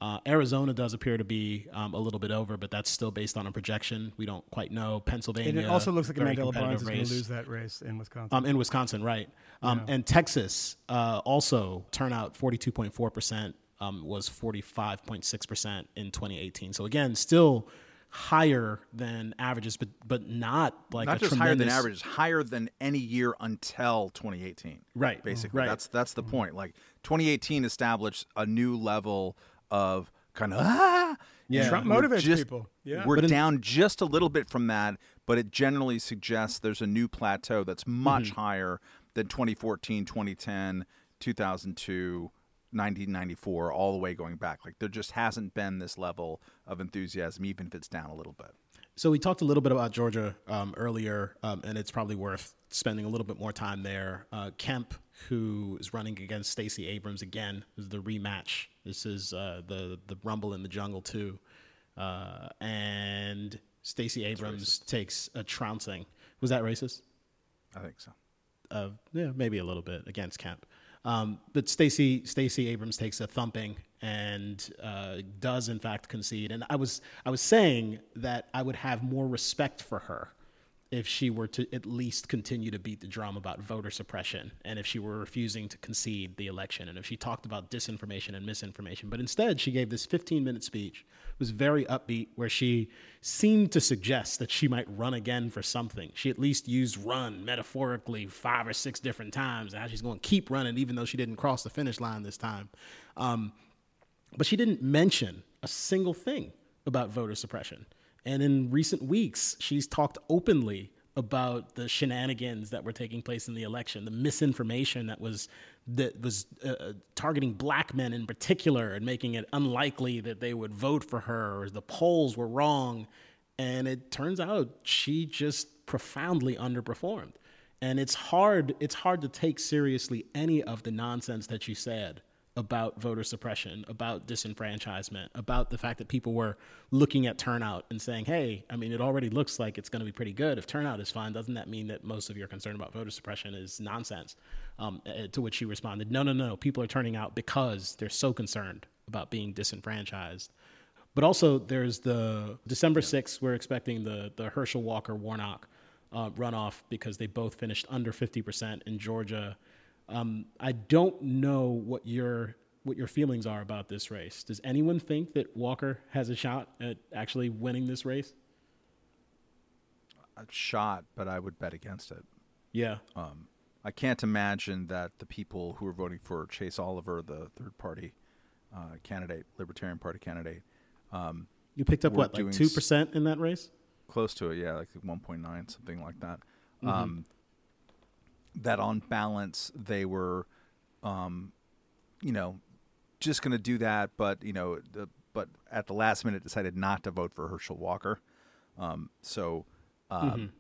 Uh, Arizona does appear to be um, a little bit over, but that's still based on a projection. We don't quite know. Pennsylvania. And it also looks like Mandela Barnes is going to lose that race in Wisconsin. Um, in Wisconsin, right. Um, And Texas uh, also turnout 42.4% um, was 45.6% in 2018. So again, still higher than averages, but but not like Not a just higher than tremendous- average, higher than any year until 2018. Right, Basically, right. that's that's the point. Like 2018 established a new level of kind of ah. Yeah. Trump motivates just- people. Yeah. We're in- down just a little bit from that, but it generally suggests there's a new plateau that's much Mm-hmm. higher than 2014, 2010, 2002. 1994 all the way going back like there just hasn't been this level of enthusiasm even if it's down a little bit So we talked a little bit about Georgia um, earlier, um, and it's probably worth spending a little bit more time there. Uh, Kemp, who is running against Stacey Abrams again, is the rematch. This is uh, the the Rumble in the Jungle too, uh, and Stacey Abrams takes a trouncing. Was that racist? i think so uh, yeah, maybe a little bit against Kemp. Um, but Stacey Stacey Abrams takes a thumping and uh, does in fact concede. And I was I was saying that I would have more respect for her if she were to at least continue to beat the drum about voter suppression and if she were refusing to concede the election and if she talked about disinformation and misinformation. But instead, she gave this 15 minute speech. Was very upbeat, where she seemed to suggest that she might run again for something. She at least used run metaphorically five or six different times, and how she's going to keep running even though she didn't cross the finish line this time. Um, but she didn't mention a single thing about voter suppression. And in recent weeks, she's talked openly about the shenanigans that were taking place in the election, the misinformation that was that was uh, targeting black men in particular and making it unlikely that they would vote for her, or the polls were wrong. And it turns out she just profoundly underperformed. And it's hard it's hard to take seriously any of the nonsense that she said about voter suppression, about disenfranchisement, about the fact that people were looking at turnout and saying, hey, I mean, it already looks like it's going to be pretty good. If turnout is fine, doesn't that mean that most of your concern about voter suppression is nonsense? Um, eh, to which she responded, no, no, no. People are turning out because they're so concerned about being disenfranchised. But also, there's the December 6th, we're expecting the, the Herschel Walker Warnock uh, runoff because they both finished under 50% in Georgia. Um, I don't know what your what your feelings are about this race. Does anyone think that Walker has a shot at actually winning this race? a shot, but I would bet against it. Yeah. I can't imagine that the people who are voting for Chase Oliver, the third party uh, candidate, Libertarian Party candidate, You picked up what, like two percent in that race? close to it, yeah, like 1.9, something like that. Um, that on balance, they were, um, you know, just going to do that, but you know, the, but at the last minute decided not to vote for Herschel Walker. Um, so um,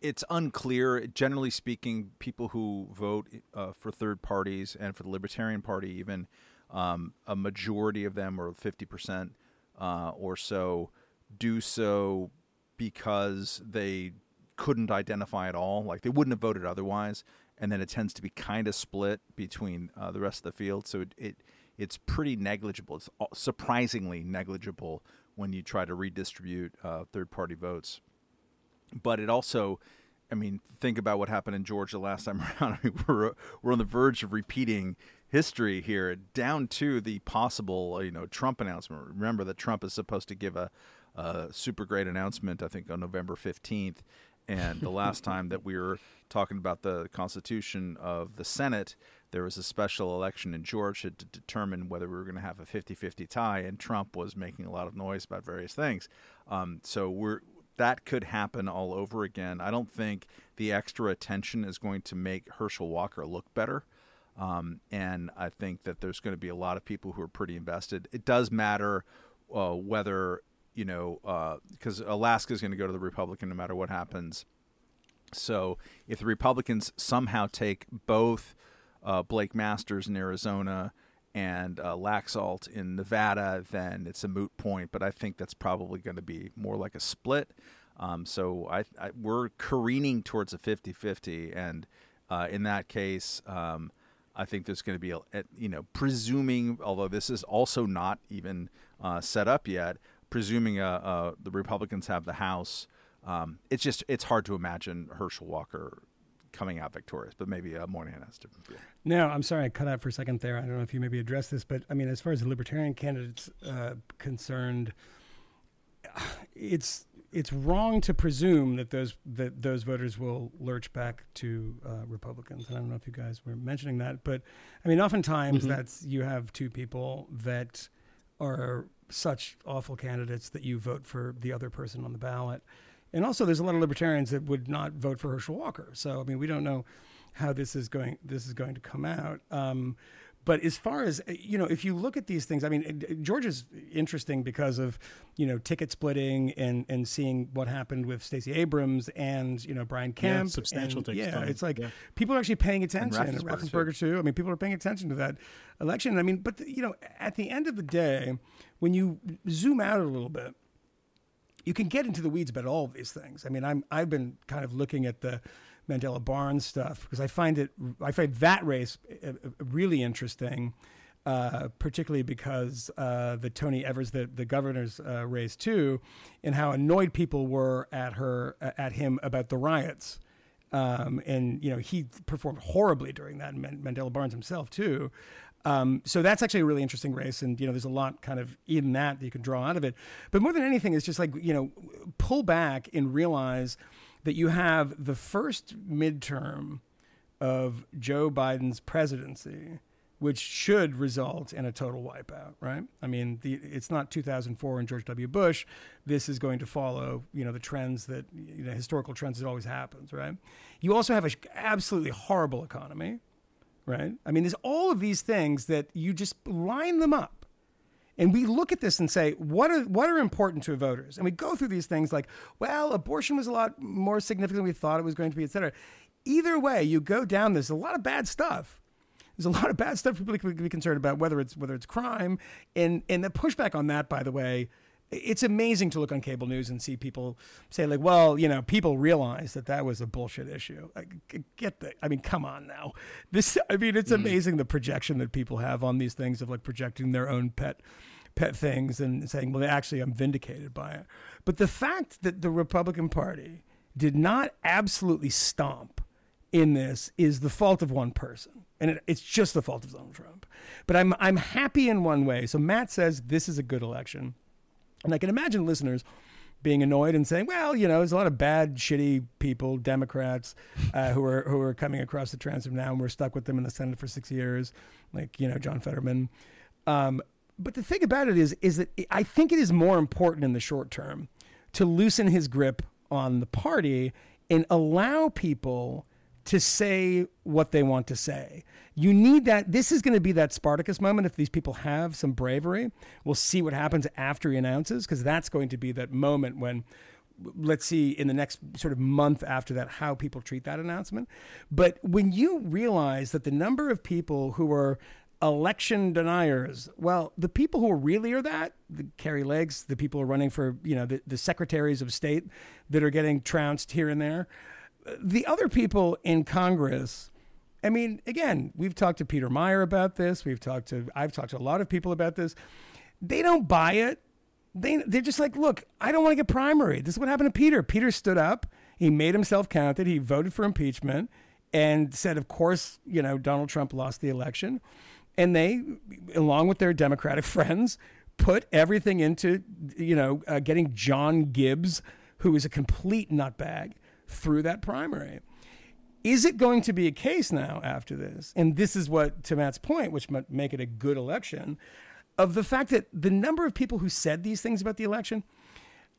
it's unclear. Generally speaking, people who vote uh, for third parties and for the Libertarian Party, even um, a majority of them, or fifty percent uh, or so, do so because they couldn't identify at all. Like they wouldn't have voted otherwise. And then it tends to be kind of split between uh, the rest of the field. So it, it it's pretty negligible. It's uh, surprisingly negligible when you try to redistribute uh, third party votes. But it also, I mean, think about what happened in Georgia last time around. I mean, we're we're on the verge of repeating history here, down to the possible, you know, Trump announcement. Remember that Trump is supposed to give a, a super great announcement, I think, on November fifteenth. And the last time that we were talking about the constitution of the Senate, there was a special election in Georgia to determine whether we were going to have a 50-50 tie, and Trump was making a lot of noise about various things. Um, so we're that could happen all over again. I don't think the extra attention is going to make Herschel Walker look better. Um, and I think that there's going to be a lot of people who are pretty invested. It does matter uh, whether, you know, because uh, Alaska is going to go to the Republican no matter what happens. So if the Republicans somehow take both uh, Blake Masters in Arizona and uh, Laxalt in Nevada, then it's a moot point. But I think that's probably going to be more like a split. Um, so I, I, we're careening towards a 50 50. And uh, in that case, um, I think there's going to be, a, you know, presuming, although this is also not even uh, set up yet, presuming uh, uh, the Republicans have the House. Um, it's just it's hard to imagine Herschel Walker coming out victorious, but maybe uh, Moynihan has different view. No, I'm sorry, I cut out for a second there. I don't know if you maybe addressed this, but I mean, as far as the Libertarian candidates uh, concerned, it's it's wrong to presume that those that those voters will lurch back to uh, Republicans. And I don't know if you guys were mentioning that, but I mean, oftentimes mm-hmm. that's you have two people that are such awful candidates that you vote for the other person on the ballot. And also, there's a lot of libertarians that would not vote for Herschel Walker. So, I mean, we don't know how this is going. This is going to come out. Um, but as far as uh, you know, if you look at these things, I mean, Georgia's interesting because of you know ticket splitting and and seeing what happened with Stacey Abrams and you know Brian Kemp. Yeah, substantial and, Yeah, it's like yeah. people are actually paying attention. And and Raffensperger, too. I mean, people are paying attention to that election. I mean, but you know, at the end of the day, when you zoom out a little bit, you can get into the weeds about all of these things. I mean, I'm I've been kind of looking at the Mandela Barnes stuff because I find it I find that race uh, uh, really interesting, uh, particularly because uh, the Tony Evers the the governor's uh, race too, and how annoyed people were at her at him about the riots. Um, and you know he performed horribly during that. and Mandela Barnes himself too. Um, so that's actually a really interesting race, and you know, there's a lot kind of in that that you can draw out of it. But more than anything, it's just like you know, pull back and realize that you have the first midterm of Joe Biden's presidency, which should result in a total wipeout, right? I mean, the, it's not 2004 and George W. Bush. This is going to follow, you know, the trends that, you know, historical trends that always happens, right? You also have an absolutely horrible economy, right? I mean, there's all of these things that you just line them up and we look at this and say, what are what are important to voters? And we go through these things like, well, abortion was a lot more significant than we thought it was going to be, et cetera. Either way, you go down. There's a lot of bad stuff. There's a lot of bad stuff people can be concerned about, whether it's whether it's crime, and and the pushback on that, by the way, it's amazing to look on cable news and see people say like, well, you know, people realize that that was a bullshit issue. I get the, I mean, come on now. This, I mean, it's mm. amazing the projection that people have on these things of like projecting their own pet, pet things and saying, well, actually, I'm vindicated by it. But the fact that the Republican Party did not absolutely stomp in this is the fault of one person. And it, it's just the fault of Donald Trump. But I'm, I'm happy in one way. So Matt says this is a good election. And I can imagine listeners being annoyed and saying, "Well, you know, there's a lot of bad, shitty people, Democrats, uh, who are who are coming across the transom now, and we're stuck with them in the Senate for six years, like you know, John Fetterman." Um, but the thing about it is, is that I think it is more important in the short term to loosen his grip on the party and allow people to say what they want to say. You need that. This is going to be that Spartacus moment if these people have some bravery. We'll see what happens after he announces, because that's going to be that moment when, let's see, in the next sort of month after that, how people treat that announcement. But when you realize that the number of people who are election deniers. Well, the people who really are that, the Kari Lakes, the people who are running for, you know, the, the secretaries of state that are getting trounced here and there. The other people in Congress, I mean, again, we've talked to Peter Meijer about this. We've talked to, I've talked to a lot of people about this. They don't buy it. They, they're just like, look, I don't want to get primary. This is what happened to Peter. Peter stood up. He made himself counted. He voted for impeachment and said, of course, you know, Donald Trump lost the election. And they, along with their Democratic friends, put everything into, you know, uh, getting John Gibbs, who is a complete nutbag, through that primary. Is it going to be a case now after this? And this is what, to Matt's point, which might make it a good election, of the fact that the number of people who said these things about the election,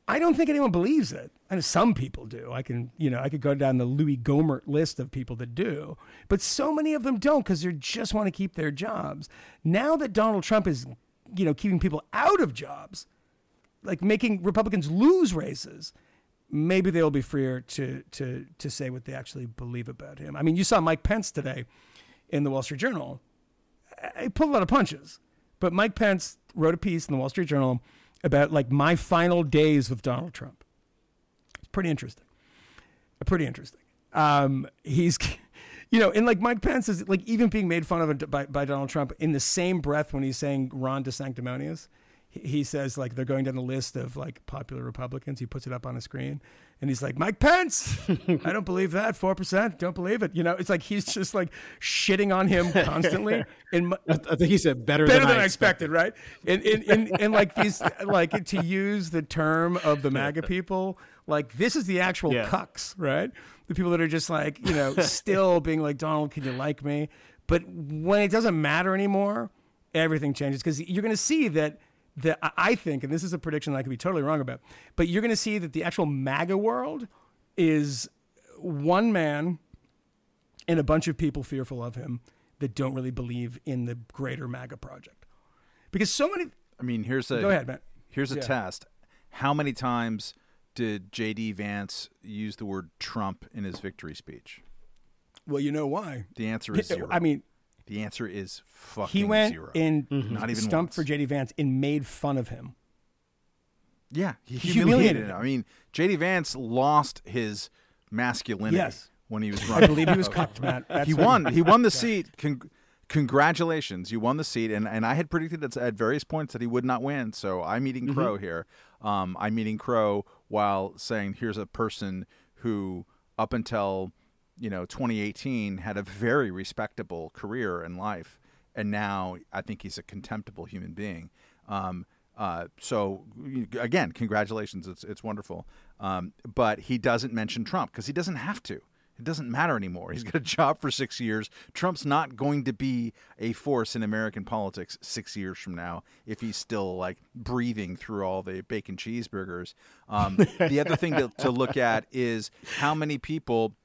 I don't think anyone believes it. I know some people do. I can, you know, I could go down the Louis Gohmert list of people that do, but so many of them don't because they just want to keep their jobs. Now that Donald Trump is, you know, keeping people out of jobs, like making Republicans lose races, maybe they'll be freer to to to say what they actually believe about him. I mean, you saw Mike Pence today in the Wall Street Journal. He pulled a lot of punches, but Mike Pence wrote a piece in the Wall Street Journal about like my final days with Donald Trump. It's pretty interesting. Pretty interesting. Um, he's, you know, and like Mike Pence is like even being made fun of by, by Donald Trump in the same breath when he's saying Ron DeSanctimonious. He, he says like they're going down the list of like popular Republicans. He puts it up on a screen and he's like, Mike Pence, I don't believe that. 4%, don't believe it. You know, it's like he's just like shitting on him constantly. In, I, I think he said better, better than, than I expected, right? And in, in, in like these, like to use the term of the MAGA people, like this is the actual Yeah. cucks, right? The people that are just like, you know, still being like, Donald, can you like me? But when it doesn't matter anymore, everything changes because you're going to see that. The, I- I think, and this is a prediction that I could be totally wrong about, but you're going to see that the actual MAGA world is one man and a bunch of people fearful of him that don't really believe in the greater MAGA project. Because so many. I mean, here's a Go ahead, Matt. Here's a Yeah. test. How many times did J.D. Vance use the word Trump in his victory speech? Well, you know why. The answer is zero. I mean, the answer is fucking he went zero. in Not even stumped once. for JD Vance and made fun of him. Yeah, he Humiliated humiliated him. I mean, J.D. Vance lost his masculinity Yes. when he was running. I believe he was cucked, Matt. That's he won. He won the seat. Con- congratulations, you won the seat. And and I had predicted at, at various points that he would not win. So I'm eating Mm-hmm. crow here. Um, I'm eating crow while saying here's a person who up until you know 2018 had a very respectable career in life, and now I think he's a contemptible human being. Um, uh, so again, congratulations. It's it's wonderful. Um, but he doesn't mention Trump because he doesn't have to. It doesn't matter anymore. He's got a job for six years. Trump's not going to be a force in American politics six years from now if he's still like breathing through all the bacon cheeseburgers. Um, the other thing to, to look at is how many people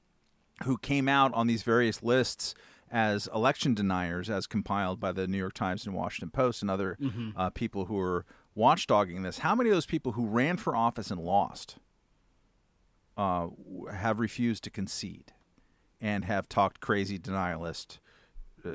who came out on these various lists as election deniers, as compiled by the New York Times and Washington Post and other uh, people who are watchdogging this. How many of those people who ran for office and lost uh, have refused to concede and have talked crazy denialist? Uh,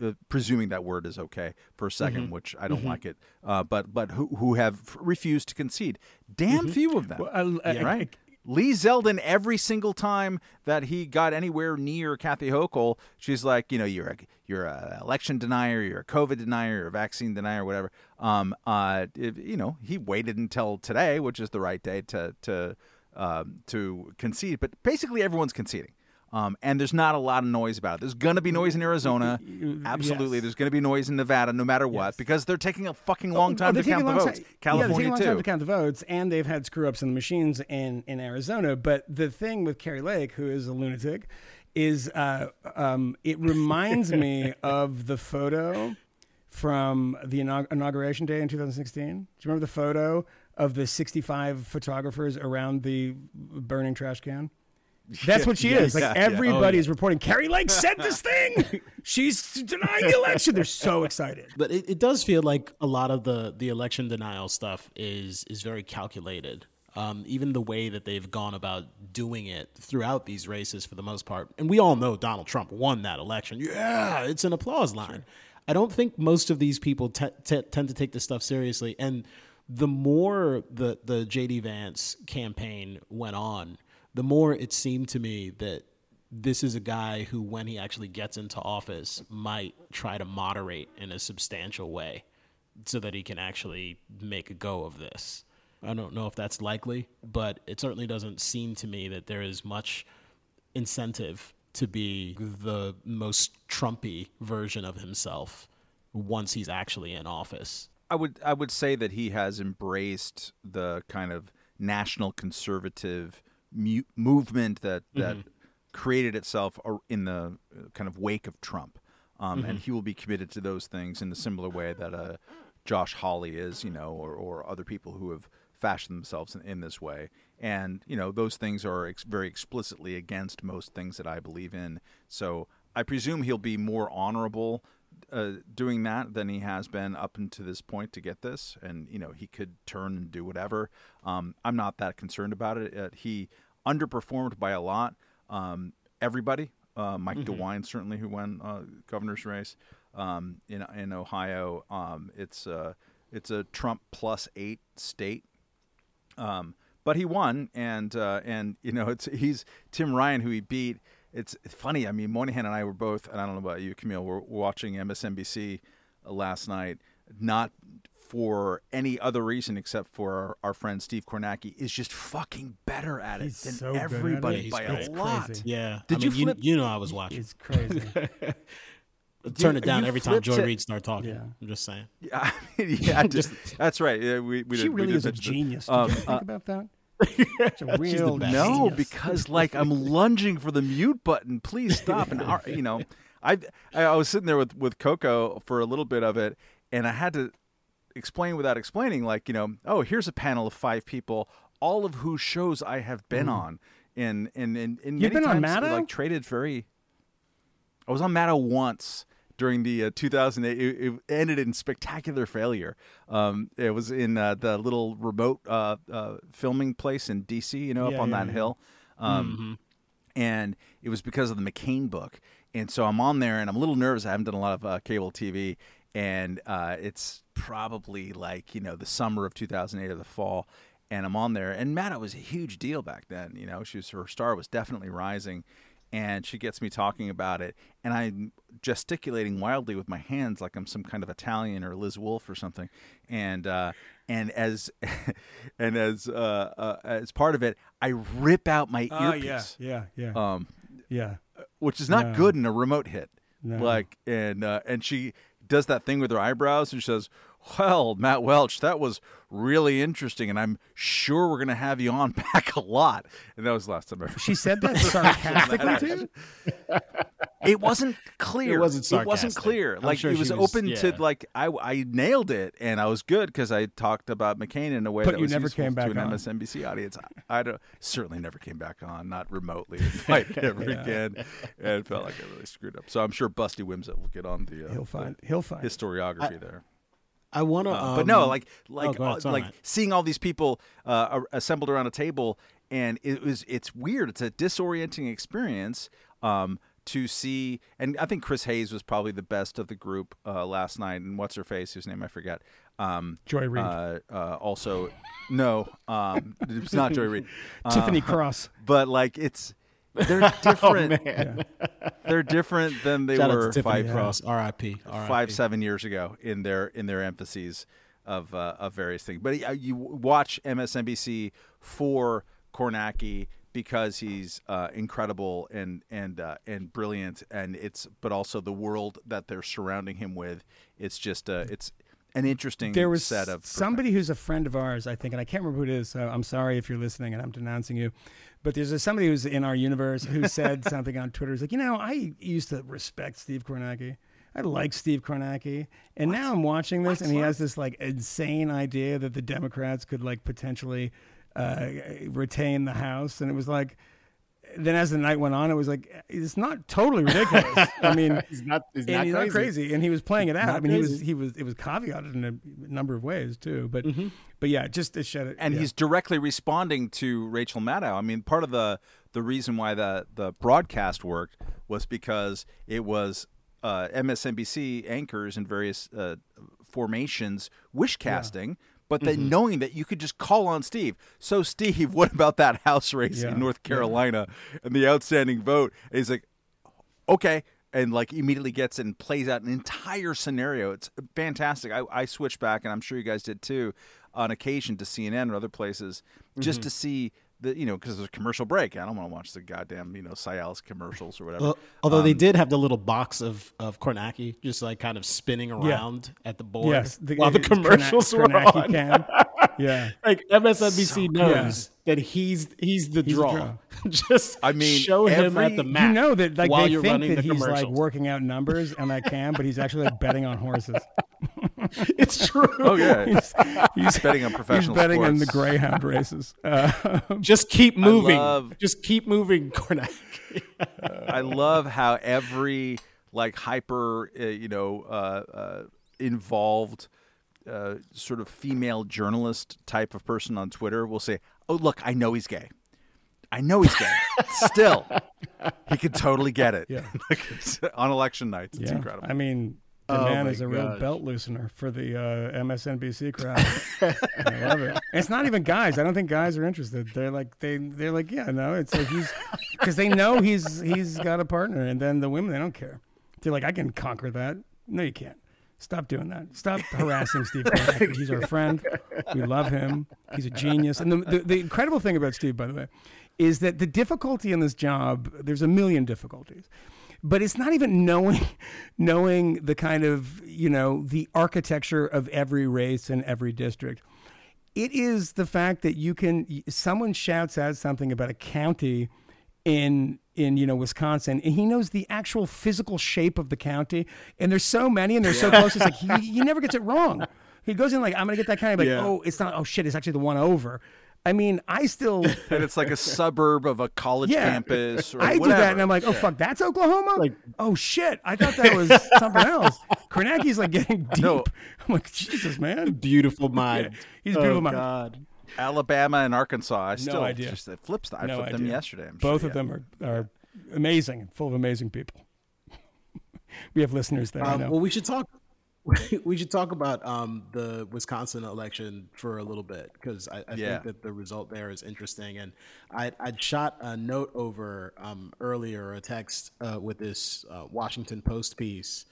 uh, presuming that word is okay for a 2nd which I don't like it, uh, but but who who have refused to concede? Damn few of them. Well, I- I- right. Lee Zeldin, every single time that he got anywhere near Kathy Hochul, she's like, you know, you're a you're a election denier, you're a COVID denier, you're a vaccine denier, whatever. Um, uh, if- you know, he waited until today, which is the right day to to um, to concede. But basically, everyone's conceding. Um, and there's not a lot of noise about it. There's going to be noise in Arizona. Absolutely. Yes. There's going to be noise in Nevada no matter what because they're taking a fucking long Oh, time they're to count the votes. time- yeah, they're California, taking a long too. time to count the votes, and they've had screw ups in the machines in, in Arizona. But the thing with Kari Lake, who is a lunatic, is uh, um, it reminds me of the photo from the inaug- inauguration day in 2016. Do you remember the photo of the 65 photographers around the burning trash can? That's what she is. Like Yeah, yeah. everybody's reporting. Kari Lake said this thing. She's denying the election. They're so excited. But it, it does feel like a lot of the the election denial stuff is is very calculated. Um, even the way that they've gone about doing it throughout these races, for the most part, and we all know Donald Trump won that election. Yeah, it's an applause line. I don't think most of these people te- te- tend to take this stuff seriously. And the more the the JD Vance campaign went on, the more it seemed to me that this is a guy who, when he actually gets into office, might try to moderate in a substantial way so that he can actually make a go of this. I don't know if that's likely, but it certainly doesn't seem to me that there is much incentive to be the most Trumpy version of himself once he's actually in office. I would I would say that he has embraced the kind of national conservative mu- movement that that created itself in the uh, kind of wake of Trump, um, and he will be committed to those things in the similar way that uh, Josh Hawley is, you know, or, or other people who have fashioned themselves in, in this way. And you know, those things are ex- very explicitly against most things that I believe in. So I presume he'll be more honorable uh, doing that than he has been up until this point to get this. And you know, he could turn and do whatever. Um, I'm not that concerned about it. Uh, he underperformed by a lot. Um, everybody, uh, Mike DeWine certainly, who won uh, governor's race um, in in Ohio. Um, it's uh, it's a Trump plus eight state. Um, but he won, and uh, and you know it's he's Tim Ryan who he beat. It's funny. I mean, Moynihan and I were both, and I don't know about you, Kmele. We're watching MSNBC last night, not for any other reason except for our, our friend Steve Kornacki is just fucking better at it He's than so good at it. everybody Yeah, by great. a lot. Crazy. Yeah. Did I you mean, you, flip- you know I was watching. It's crazy. Turn it down every time Joy it- Reid start talking. Yeah. I'm just saying. Yeah, I mean, yeah, just, that's right. Yeah, we, we she did, really did is a mention that. genius. Did Um, you think uh, about that? She's a real best. No, genius. because like I'm lunging for the mute button. Please stop. And you know, I I was sitting there with with Coco for a little bit of it, and I had to explain without explaining. Like you know, oh, here's a panel of five people, all of whose shows I have been on, and and and, and Mm. You've many been on times, Maddow? like traded very. I was on Maddow once during the uh, 2008. It, it ended in spectacular failure. Um, it was in uh, the little remote uh, uh, filming place in DC, you know, Yeah, up on yeah, that yeah. hill. Um, And it was because of the McCain book. And so I'm on there and I'm a little nervous. I haven't done a lot of uh, cable TV. And uh, it's probably like, you know, the summer of 2008 or the fall. And I'm on there. And Maddow was a huge deal back then. You know, she was, her star was definitely rising and she gets me talking about it and i'm gesticulating wildly with my hands like i'm some kind of italian or liz wolfe or something and uh and as and as uh, uh as part of it i rip out my Oh earpiece yeah, yeah, yeah, um yeah. which is not No. good in a remote hit No. like and uh and she does that thing with her eyebrows and she says well matt welch that was really interesting and i'm sure we're gonna have you on back a lot and that was the last time i ever She said that sarcastically too. it wasn't clear. It wasn't Sarcastic. It wasn't clear. I'm Like sure it was, was- open to like I I nailed it and I was good because I talked about McCain in a way But that you was never useful came to an on. MSNBC audience. I, I don't certainly never came back on, not remotely invite ever again, and it felt like I really screwed up. So I'm sure Busty Wimsett will get on the uh, He'll find. He'll find. historiography there. I want to. Uh, but no, like like ahead, uh, like right. seeing all these people uh, assembled around a table, and it was it's weird. It's a disorienting experience um, to see. And I think Chris Hayes was probably the best of the group uh, last night. And what's her face, whose name I forget. Um, Joy Reid. Uh, uh, also, no, um, it's not Joy Reid. Tiffany Cross. but like it's they're different. They're different than they Shout were to five Cross, R.I.P. five seven years ago in their in their emphases of uh, of various things. But uh, you watch MSNBC for Kornacki because he's uh, incredible and and uh, and brilliant, and it's but also the world that they're surrounding him with. It's just uh, it's an interesting There was set of somebody who's a friend of ours, I think, and I can't remember who it is. So I'm sorry if you're listening and I'm denouncing you. But there's somebody who's in our universe who said something on Twitter. He's like, you know, I used to respect Steve Kornacki. I like Steve Kornacki, and now I'm watching this, and he has this like insane idea that the Democrats could like potentially uh, retain the House, and it was like. Then as the night went on, it was like it's not totally ridiculous. I mean, He's not. He's not he's crazy. not crazy, and he was playing it out. Not I mean, he was he was it was caveated in a number of ways too. But but yeah, just to shed it. and yeah. he's directly responding to Rachel Maddow. I mean, part of the the reason why the the broadcast worked was because it was uh, MSNBC anchors in various uh, formations wish casting. But then Mm-hmm. knowing that you could just call on Steve. So, Steve, what about that House race Yeah. in North Carolina and the outstanding vote? And he's like, okay and like immediately gets and plays out an entire scenario it's fantastic i, I switched back and i'm sure you guys did too on occasion to cnn or other places just Mm-hmm. to see the you know because there's a commercial break i don't want to watch the goddamn you know Cialis commercials or whatever Well, although Um, they did have the little box of of Kornacki just like kind of spinning around at the board Yes, while the commercials Korna- were Kornacki on. Cam. Yeah. Like MSNBC So- knows that he's he's the the draw. draw. just I mean, show him at the you map. You know that like while they you're think running that the he's like working out numbers on that cam, but he's actually like betting on horses. It's true. oh yeah He's, he's betting on professional. he's professional betting on the greyhound races. Uh, Just keep moving. love- Just keep moving, Kornacki. I love how every like hyper, uh, you know, uh, uh, involved uh, sort of female journalist type of person on Twitter will say, "Oh, look, I know he's gay. I know he's gay. Still, he could totally get it. Yeah. On election nights, it's yeah. incredible. I mean, the Oh man is a real belt loosener for the uh, MSNBC crowd. I love it. It's not even guys. I don't think guys are interested. They're like they they're like yeah no. It's like he's because they know he's he's got a partner, and then the women they don't care. They're like I can conquer that. No, you can't. Stop doing that. Stop harassing Steve. He's our friend. We love him. He's a genius. And the, the the incredible thing about Steve, by the way, is that the difficulty in this job. There's a million difficulties but it's not even knowing knowing the kind of you know the architecture of every race and every district. It is the fact that you can someone shouts out something about a county in in you know Wisconsin and he knows the actual physical shape of the county and there's so many and they're so close it's like he, he never gets it wrong. He goes in like I'm gonna get that of like Yeah. oh it's not oh shit it's actually the one over I mean I still and it's like a suburb of a college Yeah. campus or I whatever. do that, and I'm like, oh fuck, that's Oklahoma. Like- oh shit, I thought that was something else. Kornacki's like getting deep. No. I'm like, Jesus, man. Beautiful mind. He's a beautiful oh, mind. God. Alabama and Arkansas. I still idea. just it flips. I No flipped them yesterday. I'm Both sure, of yeah. them are are amazing, full of amazing people. we have listeners there. I Um, know. well, we should talk. We should talk about um, the Wisconsin election for a little bit because I, I Yeah. think that the result there is interesting. And I, I'd shot a note over um, earlier, a text uh, with this uh, Washington Post piece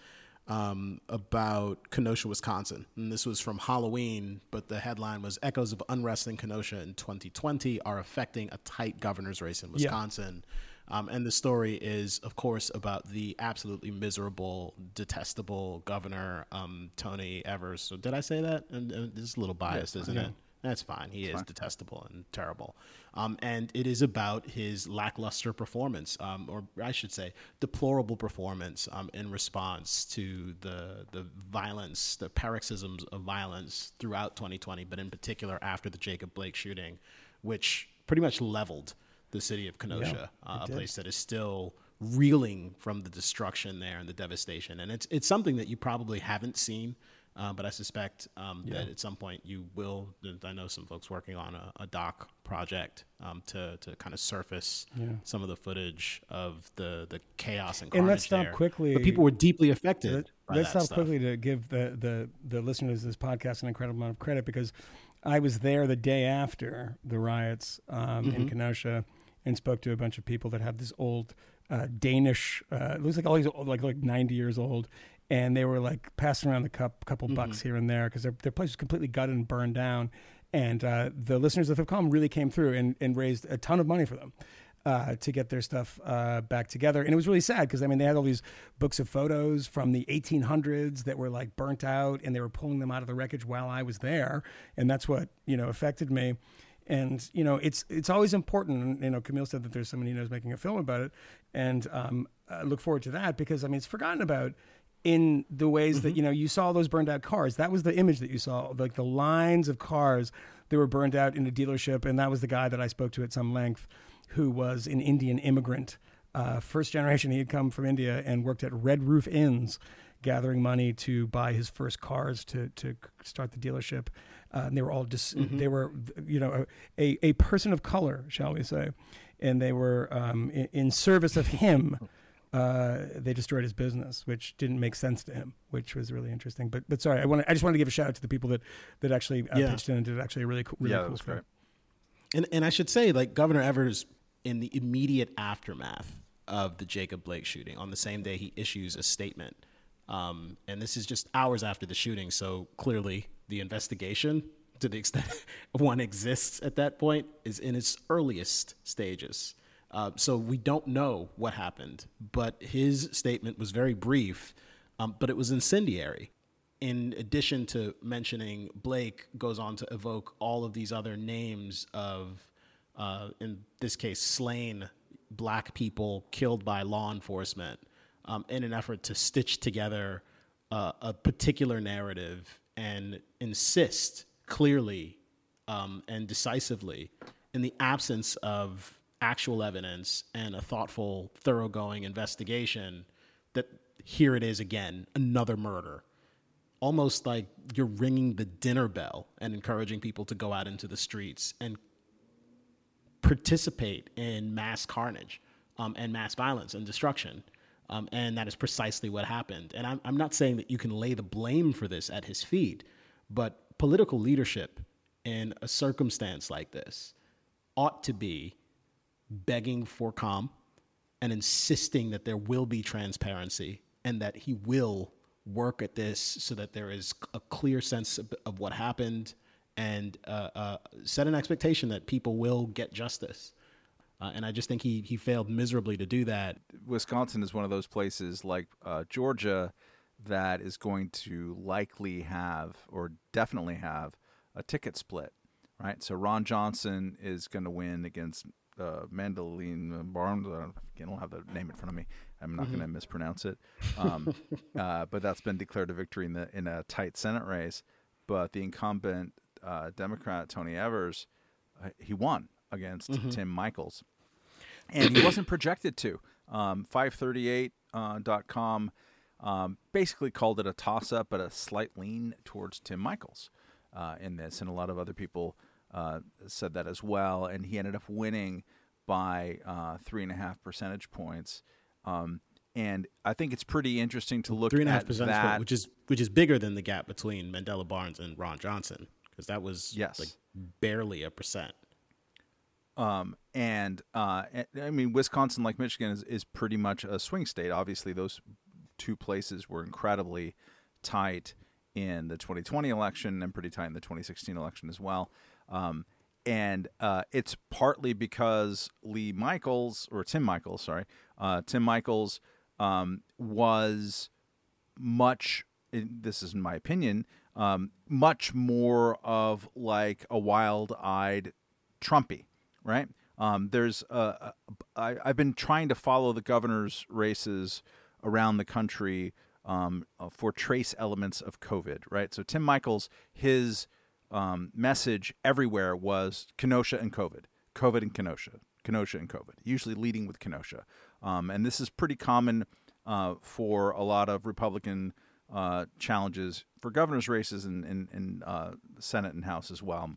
um, about Kenosha, Wisconsin. And this was from Halloween, but the headline was Echoes of Unrest in Kenosha in 2020 are affecting a tight governor's race in Wisconsin. Um, and the story is, of course, about the absolutely miserable, detestable governor, um, Tony Evers. So, did I say that? And, and this is a little biased, isn't it? That's fine. He is detestable and terrible. Um, and it is about his lackluster performance, um, or I should say, deplorable performance um, in response to the, the violence, the paroxysms of violence throughout 2020, but in particular after the Jacob Blake shooting, which pretty much leveled the city of Kenosha, uh, a place that is still reeling from the destruction there and the devastation. And it's it's something that you probably haven't seen, uh, but I suspect um, that at some point you will. I know some folks working on a, a doc project um, to to kind of surface some of the footage of the the chaos and carnage And let's stop there. quickly- But people were deeply affected. Let- that stop stuff. quickly to give the, the, the listeners of this podcast an incredible amount of credit because I was there the day after the riots um, Mm-hmm. in Kenosha and spoke to a bunch of people that have this old uh, Danish. Uh, it looks like all these old, like like ninety years old, and they were like passing around the cup, couple Mm-hmm. bucks here and there because their their place was completely gutted and burned down. And uh, the listeners of the column really came through and, and raised a ton of money for them uh, to get their stuff uh, back together. And it was really sad because I mean they had all these books of photos from the 1800s that were like burnt out, and they were pulling them out of the wreckage while I was there, and that's what you know affected me. And you know it's it's always important. and, You know, Kmele said that there's someone he knows making a film about it, and um, I look forward to that because I mean it's forgotten about in the ways that you know you saw those burned out cars. That was the image that you saw, like the lines of cars that were burned out in a dealership, and that was the guy that I spoke to at some length, who was an Indian immigrant, uh, first generation. He had come from India and worked at Red Roof Inns, gathering money to buy his first cars to to start the dealership. Uh, and they were all just they were you know a a person of color, shall we say, and they were um, in, in service of him uh, they destroyed his business, which didn't make sense to him, which was really interesting. But but sorry, I want I just wanted to give a shout out to the people that that actually uh, Yeah. pitched in and did actually a really cool, really yeah, cool that was stuff. great. And and I should say, like Governor Evers, in the immediate aftermath of the Jacob Blake shooting, on the same day he issues a statement, um, and this is just hours after the shooting, so clearly the investigation, to the extent one exists at that point, is in its earliest stages. Uh, so we don't know what happened, but his statement was very brief, um, but it was incendiary in addition to mentioning Blake, goes on to evoke all of these other names of, uh, in this case, slain black people killed by law enforcement um, in an effort to stitch together uh, a particular narrative and insist clearly um, and decisively in the absence of actual evidence and a thoughtful, thoroughgoing investigation that here it is again, another murder almost like you're ringing the dinner bell and encouraging people to go out into the streets and participate in mass carnage um, and mass violence and destruction. Um, and that is precisely what happened. And I'm, I'm not saying that you can lay the blame for this at his feet, but political leadership in a circumstance like this ought to be begging for calm and insisting that there will be transparency and that he will work at this so that there is a clear sense of, of what happened and uh, uh, set an expectation that people will get justice. Uh, and I just think he, he failed miserably to do that. Wisconsin is one of those places like uh, Georgia that is going to likely have or definitely have a ticket split, right? So Ron Johnson is going to win against uh, Mandeline Barnes. I don't, I don't have the name in front of me. I'm not going to mispronounce it, um, uh, but that's been declared a victory in the in a tight Senate race. But the incumbent uh, Democrat Tony Evers, uh, he won against Tim Michels and he wasn't projected to. Um, 538.com um, basically called it a toss up, but a slight lean towards Tim Michels uh, in this. And a lot of other people uh, said that as well. And he ended up winning by uh, three and a half percentage points. Um, and I think it's pretty interesting to look Three and a half at percentage that. point, which is which is bigger than the gap between Mandela Barnes and Ron Johnson, because that was Yes. like barely a percent. Um, and uh, I mean, Wisconsin, like Michigan, is, is pretty much a swing state. Obviously, those two places were incredibly tight in the 2020 election and pretty tight in the 2016 election as well. Um, and uh, it's partly because Lee Michaels or Tim Michels, sorry, uh, Tim Michels um, was much this is in my opinion um, much more of like a wild-eyed trumpy right? Um, there's uh, I, i've been trying to follow the governor's races around the country um, uh, for trace elements of covid right? So tim michels his um, message everywhere was kenosha and covid covid and kenosha kenosha and covid usually leading with kenosha. Um, and this is pretty common uh, for a lot of Republican uh, challenges for governor's races and in, in, uh, Senate and House as well.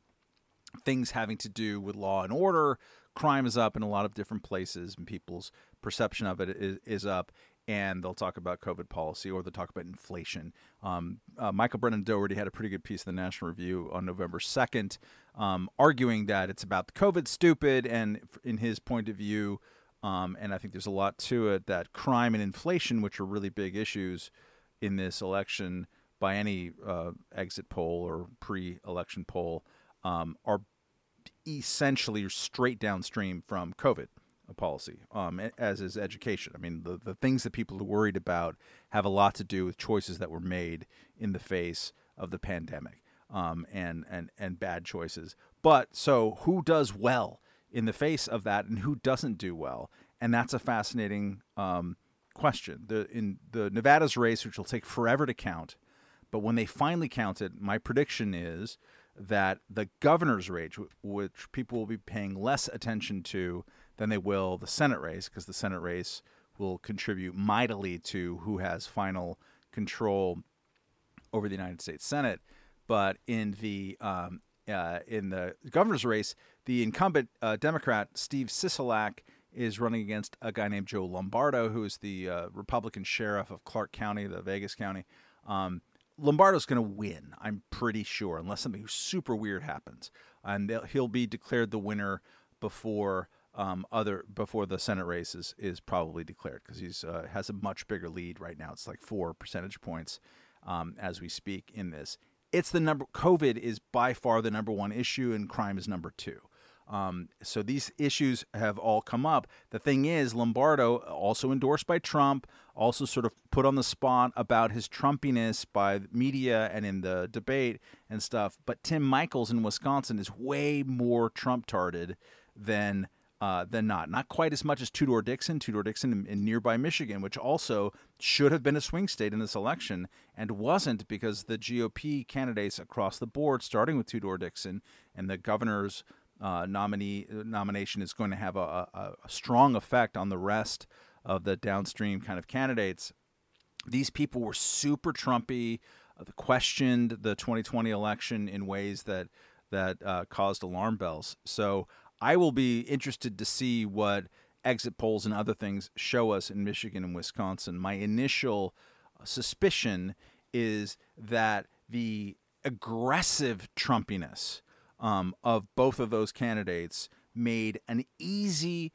Things having to do with law and order, crime is up in a lot of different places, and people's perception of it is, is up. And they'll talk about COVID policy or they'll talk about inflation. Um, uh, Michael Brendan Dougherty had a pretty good piece in the National Review on November 2nd, um, arguing that it's about the COVID stupid, and in his point of view, um, and I think there's a lot to it that crime and inflation, which are really big issues in this election by any uh, exit poll or pre-election poll, um, are essentially straight downstream from COVID policy, um, as is education. I mean, the, the things that people are worried about have a lot to do with choices that were made in the face of the pandemic um, and, and, and bad choices. But so who does well in the face of that and who doesn't do well? And that's a fascinating um, question. The, in the Nevada's race, which will take forever to count, but when they finally count it, my prediction is that the governor's race, which people will be paying less attention to than they will the Senate race, because the Senate race will contribute mightily to who has final control over the United States Senate. But in the um, uh, in the governor's race, the incumbent uh, Democrat Steve Sisolak is running against a guy named Joe Lombardo, who is the uh, Republican sheriff of Clark County, the Vegas County. Um, Lombardo's going to win, I'm pretty sure, unless something super weird happens, and he'll be declared the winner before um, other before the Senate race is, is probably declared because he's uh, has a much bigger lead right now. It's like four percentage points um, as we speak in this. It's the number. COVID is by far the number one issue, and crime is number two. Um, so these issues have all come up. The thing is, Lombardo, also endorsed by Trump, also sort of put on the spot about his Trumpiness by media and in the debate and stuff. But Tim Michels in Wisconsin is way more Trump tarded than uh, than not. Not quite as much as Tudor Dixon, Tudor Dixon in, in nearby Michigan, which also should have been a swing state in this election and wasn't because the GOP candidates across the board, starting with Tudor Dixon and the governor's uh, nominee nomination, is going to have a, a, a strong effect on the rest of the downstream kind of candidates. These people were super Trumpy, uh, questioned the 2020 election in ways that that uh, caused alarm bells. So I will be interested to see what exit polls and other things show us in Michigan and Wisconsin. My initial suspicion is that the aggressive Trumpiness um, of both of those candidates made an easy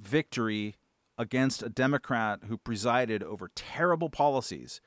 victory against a Democrat who presided over terrible policies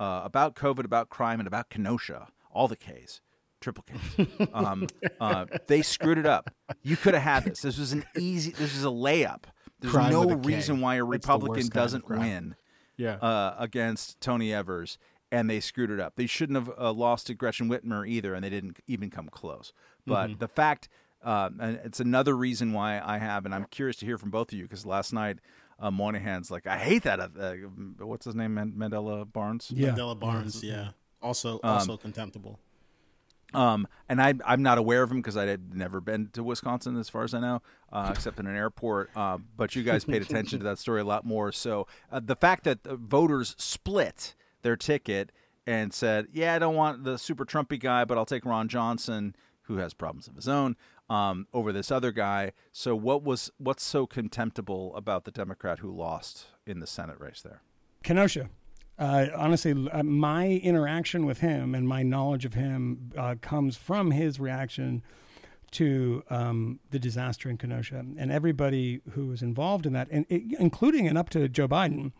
uh, about COVID, about crime, and about Kenosha, all the K's, triple K's. Um, uh, they screwed it up. You could have had this. This was an easy. This was a layup. There's Crime no with a K. reason why a Republican doesn't win Yeah. uh, against Tony Evers, and they screwed it up. They shouldn't have uh, lost to Gretchen Whitmer either, and they didn't even come close. But Mm-hmm. the fact, uh, and it's another reason why I have, and I'm curious to hear from both of you because last night uh, Moynihan's like, I hate that. Uh, what's his name? Man- Mandela Barnes. Yeah. Mandela Barnes, yeah. Also, Um, also contemptible. Um, and I, I'm not aware of him because I had never been to Wisconsin, as far as I know, uh, except in an airport. Uh, but you guys paid attention to that story a lot more. So uh, the fact that the voters split their ticket and said, "Yeah, I don't want the super Trumpy guy, but I'll take Ron Johnson, who has problems of his own, um, over this other guy." So what was what's so contemptible about the Democrat who lost in the Senate race there? Kenosha. Uh, honestly, uh, my interaction with him and my knowledge of him uh, comes from his reaction to um, the disaster in Kenosha, and everybody who was involved in that, and including and up to Joe Biden,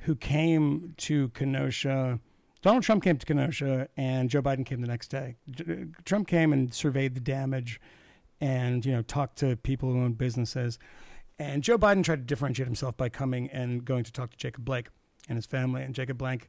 who came to Kenosha. Donald Trump came to Kenosha, and Joe Biden came the next day. J- Trump came and surveyed the damage, and you know talked to people who own businesses. And Joe Biden tried to differentiate himself by coming and going to talk to Jacob Blake and his family. And Jacob Blake,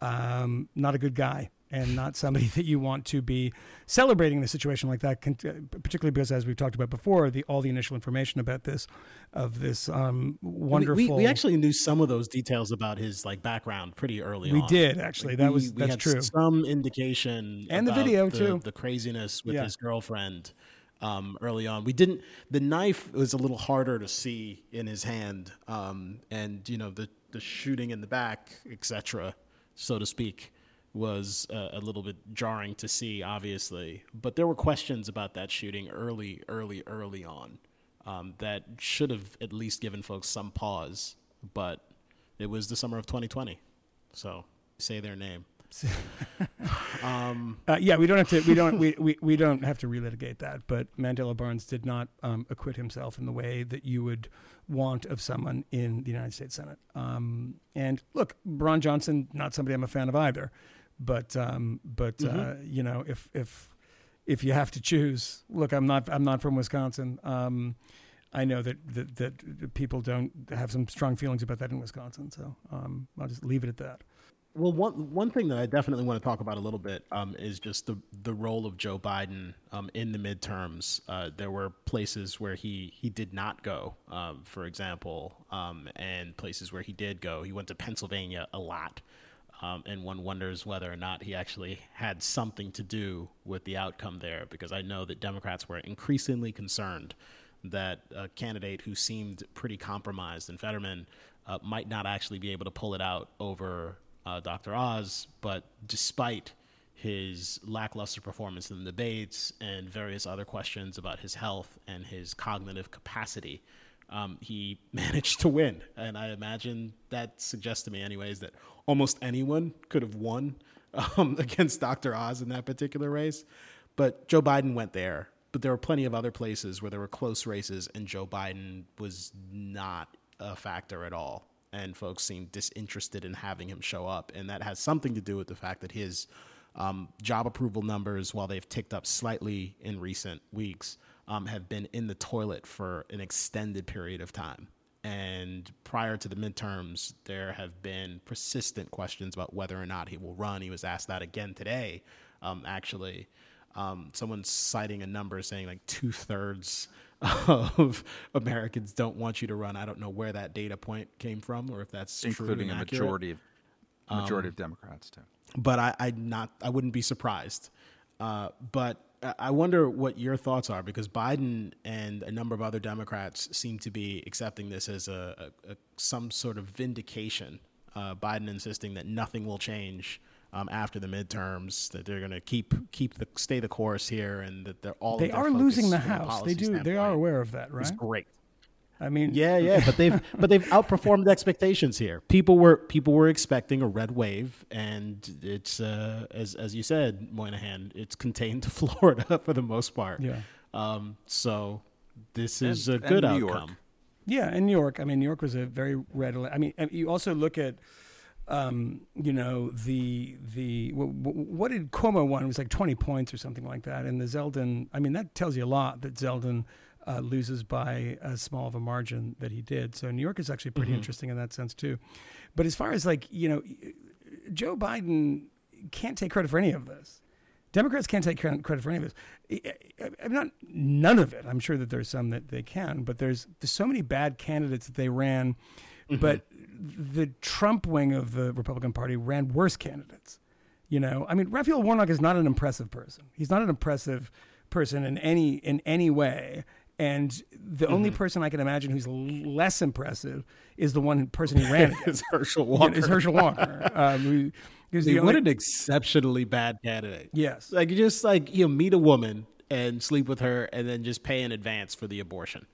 um, not a good guy and not somebody that you want to be celebrating the situation like that, particularly because, as we've talked about before, the all the initial information about this, of this um, wonderful. We, we actually knew some of those details about his like background pretty early We on. did, actually. That we- was- we that's true. Some indication And the video, the, too. The craziness with Yeah. his girlfriend um, early on. We didn't. The knife was a little harder to see in his hand, um, and you know the the shooting in the back, etc., so to speak, was uh, a little bit jarring to see. Obviously, but there were questions about that shooting early, early, early on. Um, that should have at least given folks some pause, but it was the summer of 2020, so say their name. Uh, yeah, we don't have to. We don't. We, we, we don't have to relitigate that. But Mandela Barnes did not um, acquit himself in the way that you would want of someone in the United States Senate. Um, and look, Ron Johnson, not somebody I'm a fan of either. But um, but uh, you know, if if if you have to choose, look, I'm not I'm not from Wisconsin. Um, I know that, that that people don't have some strong feelings about that in Wisconsin. So um, I'll just leave it at that. Well, one one thing that I definitely want to talk about a little bit um, is just the the role of Joe Biden um, in the midterms. Uh, there were places where he he did not go, um, for example, um, and places where he did go. He went to Pennsylvania a lot, um, and one wonders whether or not he actually had something to do with the outcome there. Because I know that Democrats were increasingly concerned that a candidate who seemed pretty compromised in Fetterman uh, might not actually be able to pull it out over uh, Dr. Oz, but despite his lackluster performance in the debates and various other questions about his health and his cognitive capacity, um, he managed to win. And I imagine that suggests to me, anyways, that almost anyone could have won um, against Dr. Oz in that particular race. But Joe Biden went there. But there were plenty of other places where there were close races, and Joe Biden was not a factor at all. And folks seemed disinterested in having him show up. And that has something to do with the fact that his um, job approval numbers, while they've ticked up slightly in recent weeks, um, have been in the toilet for an extended period of time. And prior to the midterms, there have been persistent questions about whether or not he will run. He was asked that again today, um, actually. Um, someone's citing a number saying like two thirds of Americans don't want you to run. I don't know where that data point came from or if that's including a accurate majority of majority of Democrats too. but I, I not I wouldn't be surprised. Uh, but I- I wonder what your thoughts are because Biden and a number of other Democrats seem to be accepting this as a, a, a some sort of vindication. Uh, Biden insisting that nothing will change um, after the midterms, that they're going to keep keep the stay the course here, and that they're all They are losing the House. They policy do. They are aware of that, right? It's great. I mean, Yeah, yeah, but they've but they've outperformed expectations here. People were people were expecting a red wave, and it's uh, as as you said, Moynihan, it's contained to Florida for the most part. Yeah. Um. So this is And- a good and New York. outcome. Yeah, in New York. I mean, New York was a very red. I mean, you also look at, um, you know, the the wh- wh- what did Cuomo won? It was like twenty points or something like that. And the Zeldin. I mean, that tells you a lot that Zeldin uh, loses by as small of a margin that he did. So New York is actually pretty interesting in that sense too. But as far as like you know, Joe Biden can't take credit for any of this. Democrats can't take credit for any of this. I'm not none of it. I'm sure that there's some that they can, but there's there's so many bad candidates that they ran. But the Trump wing of the Republican Party ran worse candidates. You know, I mean, Raphael Warnock is not an impressive person. He's not an impressive person in any in any way. And the only person I can imagine who's l- less impressive is the one person he ran against. It's Herschel Yeah, Walker. is Herschel Walker. Um, who, who's the only, what an exceptionally bad candidate. yes. Like you just like you know, meet a woman and sleep with her, and then just pay in advance for the abortion.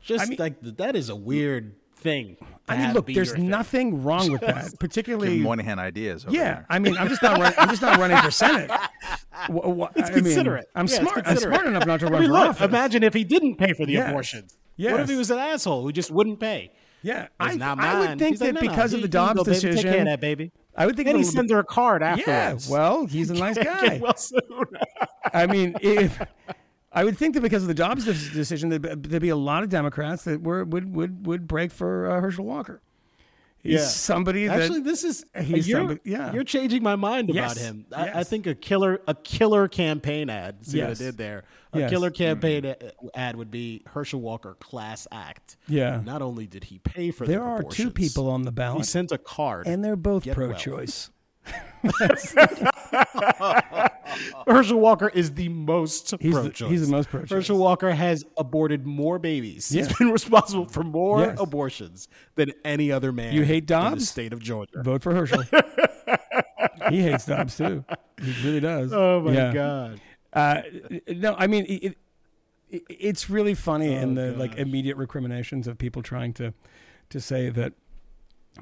Just I mean- like that is a weird thing. I mean, look, there's your thing. nothing wrong with that, particularly. Give Moynihan ideas. Over Yeah, there. I mean, I'm just not. Run, I'm just not running for senate. Wh- wh- It's I mean, considerate. I'm Yeah, it's smart. I'm smart enough not to I run mean, for look, office. imagine if he didn't pay for the Yes. abortions. What if he was an asshole who just wouldn't pay? Yeah, I, not I would think He's like, that "No, no, because here of the you go, Dobbs baby. decision, Take care of that baby. I would think And he the- sends her a card afterwards. Yeah, well, he's a nice guy. Well soon. I mean, if I would think that because of the Dobbs decision, there'd, be- a lot of Democrats that were would would would break for uh, Herschel Walker. He's Yeah. somebody that Actually, this is He's you're, somebody- yeah. You're changing my mind Yes, about him. I, I think a killer a killer campaign ad. See what I Yes. did there? A Yes. killer campaign a- ad would be Herschel Walker class act. Yeah. Not only did he pay for there the are two people on the ballot. He sent a card. and they're both Get well. Herschel Walker is the most He's the- pro-choice. he's the most pro-choice. Herschel Walker has aborted more babies. Yeah. He's been responsible for more Yes. abortions than any other man. You hate in the state of Georgia. Vote for Herschel. he hates Dobbs too. He really does. Oh my Yeah. god. Uh, no, I mean it, it, it's really funny in the like Oh, immediate recriminations of people trying to to say that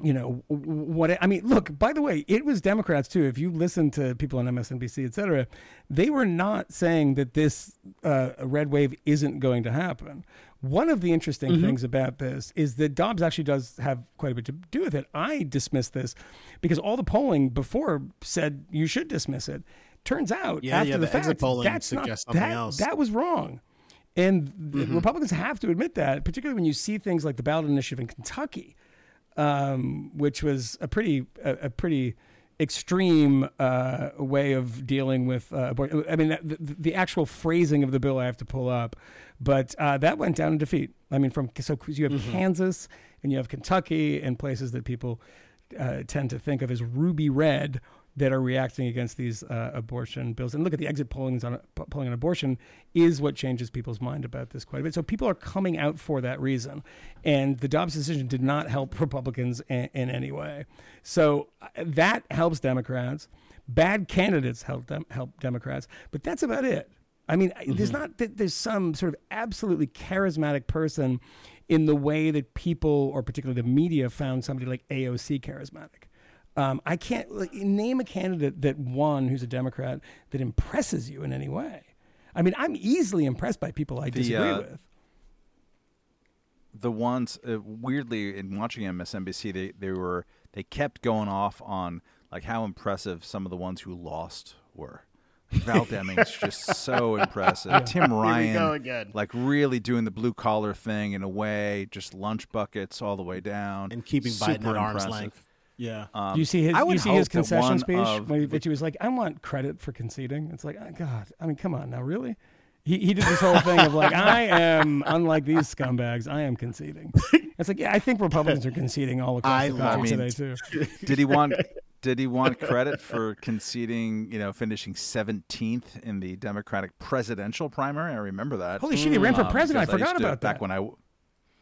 you know what I mean. Look, by the way, it was Democrats too. If you listen to people on MSNBC, et cetera, they were not saying that this uh, red wave isn't going to happen. One of the interesting Mm-hmm. things about this is that Dobbs actually does have quite a bit to do with it. I dismiss this because all the polling before said you should dismiss it. Turns out Yeah, after yeah, the, the exit fact, polling that's not, something that, else. that was wrong. And Mm-hmm. Republicans have to admit that, particularly when you see things like the ballot initiative in Kentucky, um, which was a pretty a, a pretty extreme uh, way of dealing with uh, abortion. I mean, the, the actual phrasing of the bill I have to pull up, but uh, that went down in defeat. I mean, from so you have Mm-hmm. Kansas and you have Kentucky and places that people uh, tend to think of as ruby red that are reacting against these uh, abortion bills. And look at the exit polling on polling on abortion is what changes people's mind about this quite a bit. So people are coming out for that reason, and the Dobbs decision did not help Republicans in, in any way. So uh, that helps Democrats. Bad candidates help them help Democrats, but that's about it. I mean, I there's not that there's some sort of absolutely charismatic person in the way that people, or particularly the media, found somebody like AOC charismatic. Um, I can't like, name a candidate that won who's a Democrat that impresses you in any way. I mean, I'm easily impressed by people I disagree uh, with. the ones uh, weirdly in watching MSNBC, they they were they kept going off on like how impressive some of the ones who lost were. Val Demings just so impressive. Tim Ryan, go again. like really doing the blue collar thing in a way, just lunch buckets all the way down, and keeping Biden Super at arm's length. Yeah. Um, Do you see his? I You would see his concession speech, when he- the- which he was like, "I want credit for conceding." It's like, oh, God, I mean, come on now, really? He he did this whole thing of like, "I am unlike these scumbags. I am conceding." It's like, yeah, I think Republicans are conceding all across I the love country it. today too. Did he want? Did he want credit for conceding? You know, finishing seventeenth in the Democratic presidential primary. I remember that. Holy shit, he ran for Um, president. I forgot used to- about back when I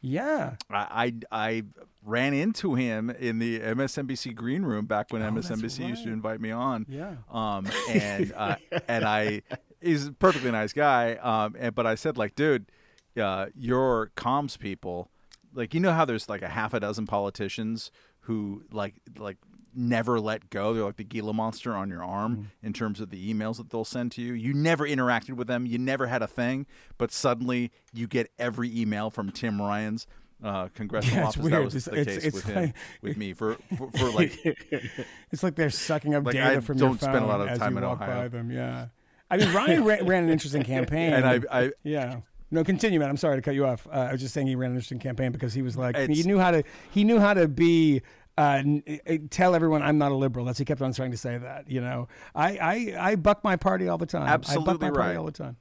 Yeah, I, I I ran into him in the MSNBC green room back when Oh, MSNBC used to invite me on. Yeah. Um, and uh, and I he's a perfectly nice guy. Um, and, but I said like, dude, uh, your comms people, like you know how there's like a half a dozen politicians who like like never let go. They're like the Gila monster on your arm Mm-hmm. in terms of the emails that they'll send to you. You never interacted with them. You never had a thing, but suddenly you get every email from Tim Ryan's uh, congressional Yeah, office. weird. That was It's- the it's- case it's with him, with me for for, for like it's like they're sucking up Like, data I from your don't phone spend a lot of as time you in walk Ohio. by them. Yeah, I mean, Ryan ran, ran an interesting campaign, and I I Yeah. No, continue, man. I'm sorry to cut you off. Uh, I was just saying he ran an interesting campaign because he was like he knew how to he knew how to be uh, uh, tell everyone I'm not a liberal. That's he kept on trying to say that. You know, I I, I buck my party all the time. I buck Absolutely my party right. all the time.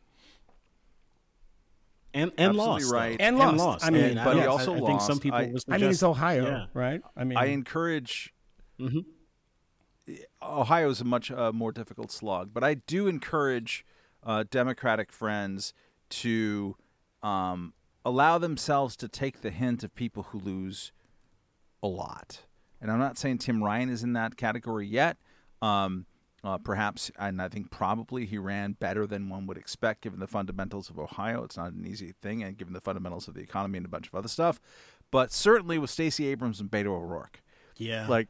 and and Absolutely lost though. right. And lost. I mean, mean, but he I- also I, think some people. I- would I mean, it's Ohio, yeah. right? I mean, I encourage. Ohio is a much uh, more difficult slog, but I do encourage uh, Democratic friends to um, allow themselves to take the hint of people who lose a lot. And I'm not saying Tim Ryan is in that category yet. Um, uh, perhaps, and I think probably he ran better than one would expect given the fundamentals of Ohio. It's not an easy thing, and given the fundamentals of the economy and a bunch of other stuff. But certainly with Stacey Abrams and Beto O'Rourke, yeah, like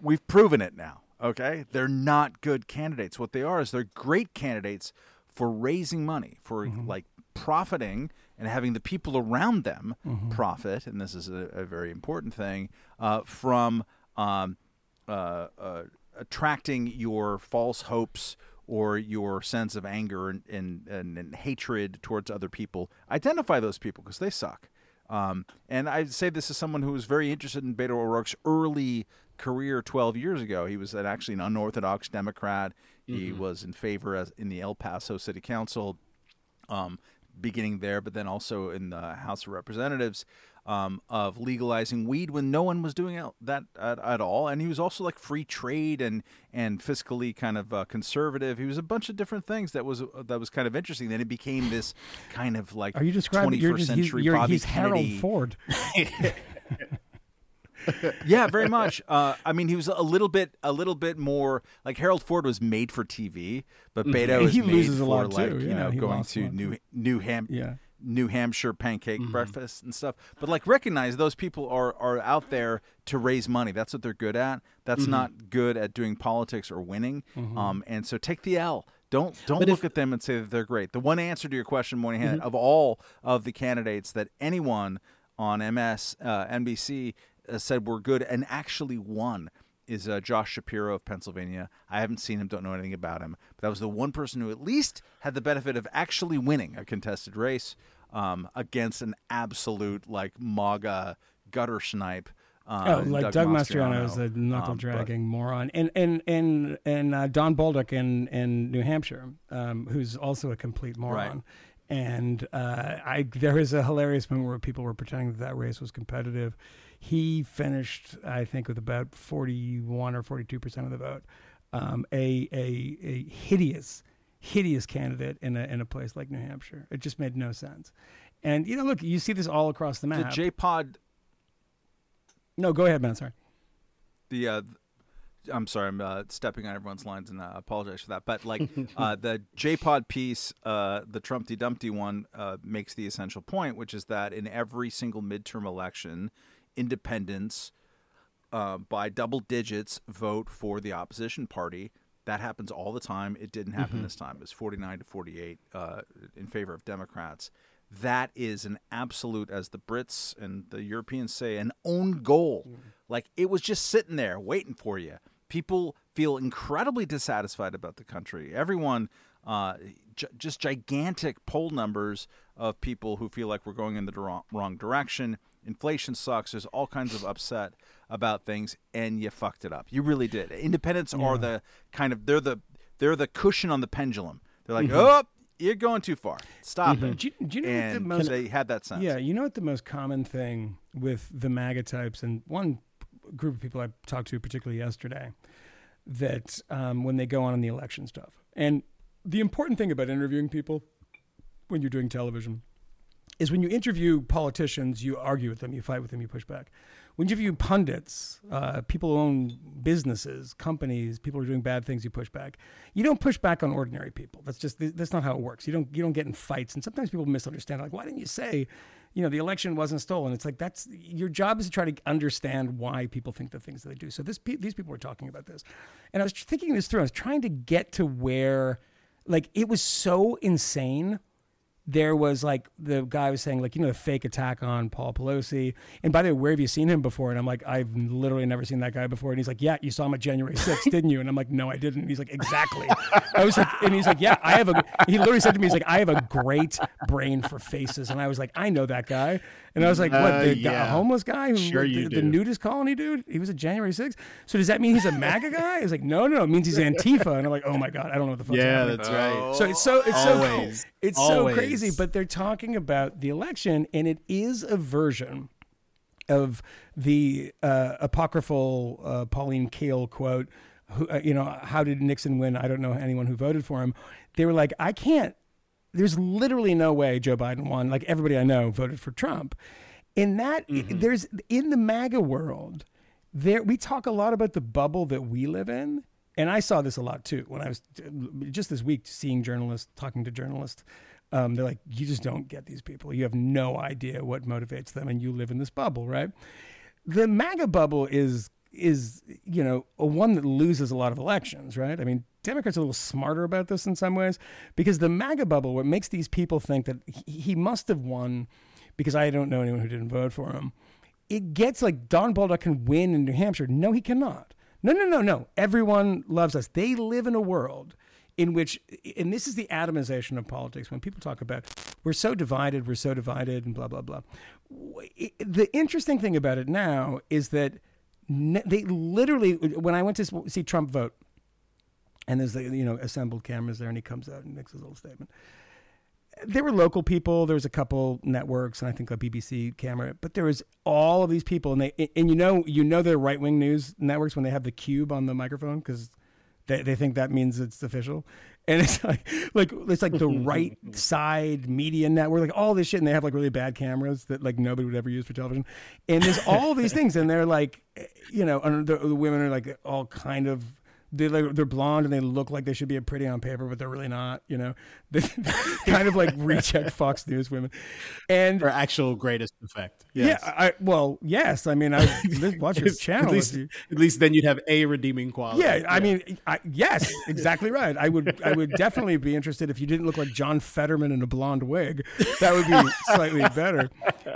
we've proven it now. Okay, they're not good candidates. What they are is they're great candidates for raising money, for like profiting and having the people around them profit. And this is a, a very important thing uh, from um, uh, uh, attracting your false hopes or your sense of anger and, and, and, and hatred towards other people. Identify those people because they suck. Um, and I say this as someone who was very interested in Beto O'Rourke's early career 12 years ago. He was an, actually an unorthodox Democrat. He was in favor as in the El Paso City Council, um, beginning there, but then also in the House of Representatives, um, of legalizing weed when no one was doing that at, at all. And he was also like free trade and and fiscally kind of uh, conservative. He was a bunch of different things that was that was kind of interesting. Then it became this kind of like are you describing? You're 21st just he's, century you're, Bobby he's Harold Ford. yeah, very much. Uh, I mean, he was a little bit, a little bit more like Harold Ford was made for TV, but Beto Mm-hmm. Is he made loses a for lot, like too. you Yeah, know going to New. New Ham Yeah. New Hampshire pancake Mm-hmm. breakfast and stuff. But like recognize those people are are out there to raise money. That's what they're good at. That's Mm-hmm. not good at doing politics or winning. Um, and so take the L. Don't don't But look if- at them and say that they're great. The one answer to your question, Moynihan, Mm-hmm. of all of the candidates that anyone on MS uh, NBC said were good and actually won is uh, Josh Shapiro of Pennsylvania. I haven't seen him, don't know anything about him, but that was the one person who at least had the benefit of actually winning a contested race um, against an absolute like MAGA gutter snipe. Um, Oh, like Doug, Mastriano is a knuckle Um, dragging moron, and and and and uh, Don Bolduc in in New Hampshire, um, who's also a complete moron. And uh, I there is a hilarious moment where people were pretending that that race was competitive. He finished, I think, with about forty one or forty two percent of the vote. Um, a a a hideous, hideous candidate in a in a place like New Hampshire. It just made no sense. And you know, look, you see this all across the the map. J Pod no, go ahead, man. Sorry. the uh, I'm sorry, I'm uh, stepping on everyone's lines, and I apologize for that. But like uh, the JPod piece, uh, the Trumpty Dumpty one, uh, makes the essential point, which is that in every single midterm election, independents uh, by double digits vote for the opposition party. That happens all the time. It didn't happen this time. It was 49 to 48 uh, in favor of Democrats. That is an absolute, as the Brits and the Europeans say, an own goal. Like it was just sitting there waiting for you. People feel incredibly dissatisfied about the country. Everyone, uh, j- just gigantic poll numbers of people who feel like we're going in the wrong, wrong direction. Inflation sucks. There's all kinds of upset about things, and you fucked it up. You really did. Independents are the kind of they're the they're the cushion on the pendulum. They're like, oh, you're going too far. Stop it. Do you, do you know what the most they had that sense. Yeah, you know what the most common thing with the MAGA types, and one group of people I talked to particularly yesterday, that um, when they go on in the election stuff, and the important thing about interviewing people when you're doing television is when you interview politicians, you argue with them, you fight with them, you push back. When you interview pundits, uh, people who own businesses, companies, people who are doing bad things, you push back. You don't push back on ordinary people. That's just that's not how it works. You don't you don't get in fights, and sometimes people misunderstand. Like, why didn't you say, you know, the election wasn't stolen? It's like that's your job is to try to understand why people think the things that they do. So this these people were talking about this, and I was thinking this through. I was trying to get to where, like, it was so insane there was like the guy was saying like you know the fake attack on Paul Pelosi. And by the way where have you seen him before? And I'm like I've literally never seen that guy before. And he's like yeah you saw him at January 6th didn't you? And I'm like no I didn't. And he's like exactly. I was like and he's like yeah I have a he literally said to me he's like I have a great brain for faces. And I was like I know that guy. And I was like what Uh, the guy, a homeless guy who Sure the, the nudist colony dude? He was at January 6th so does that mean he's a MAGA guy? He's like no no no. It means he's Antifa. And I'm like oh my god I don't know what the fuck's Yeah, happening. that's right. so it's so it's so Always. it's Always. so crazy, but they're talking about the election, and it is a version of the uh, apocryphal uh, Pauline Kael quote. Who, uh, you know, how did Nixon win? I don't know anyone who voted for him. They were like, I can't. There's literally no way Joe Biden won. Like everybody I know voted for Trump. In that, there's in the MAGA world, there we talk a lot about the bubble that we live in and i saw this a lot too when i was just this week seeing journalists talking to journalists um, they're like you just don't get these people you have no idea what motivates them and you live in this bubble right the maga bubble is is you know a one that loses a lot of elections right i mean democrats are a little smarter about this in some ways because the maga bubble what makes these people think that he, must have won because i don't know anyone who didn't vote for him it gets like Don Bolduc can win in New Hampshire. No, he cannot. No, no, no, no. Everyone loves us. They live in a world in which, and this is the atomization of politics. When people talk about we're so divided, we're so divided, and blah blah blah. The interesting thing about it now is that they literally, when I went to see Trump vote, and there's the you know assembled cameras there, and he comes out and makes his little statement there were local people. There was a couple networks, and I think a BBC camera. But there was all of these people, and they and you know you know they're right wing news networks when they have the cube on the microphone because they they think that means it's official. And it's like like it's like the right side media network, like all this shit, and they have like really bad cameras that like nobody would ever use for television. And there's all these things, and they're like, eh, you know, and the, the women are like all kind of they're like, they're blonde and they look like they should be pretty on paper, but they're really not. You know, they kind of like reject Fox News women, and For actual greatest effect. yeah, I well, yes, I mean, I watch your channel. At least, at least then you'd have a redeeming quality. yeah, I mean, I, yes, exactly right. I would, I would definitely be interested if you didn't look like John Fetterman in a blonde wig. That would be slightly better.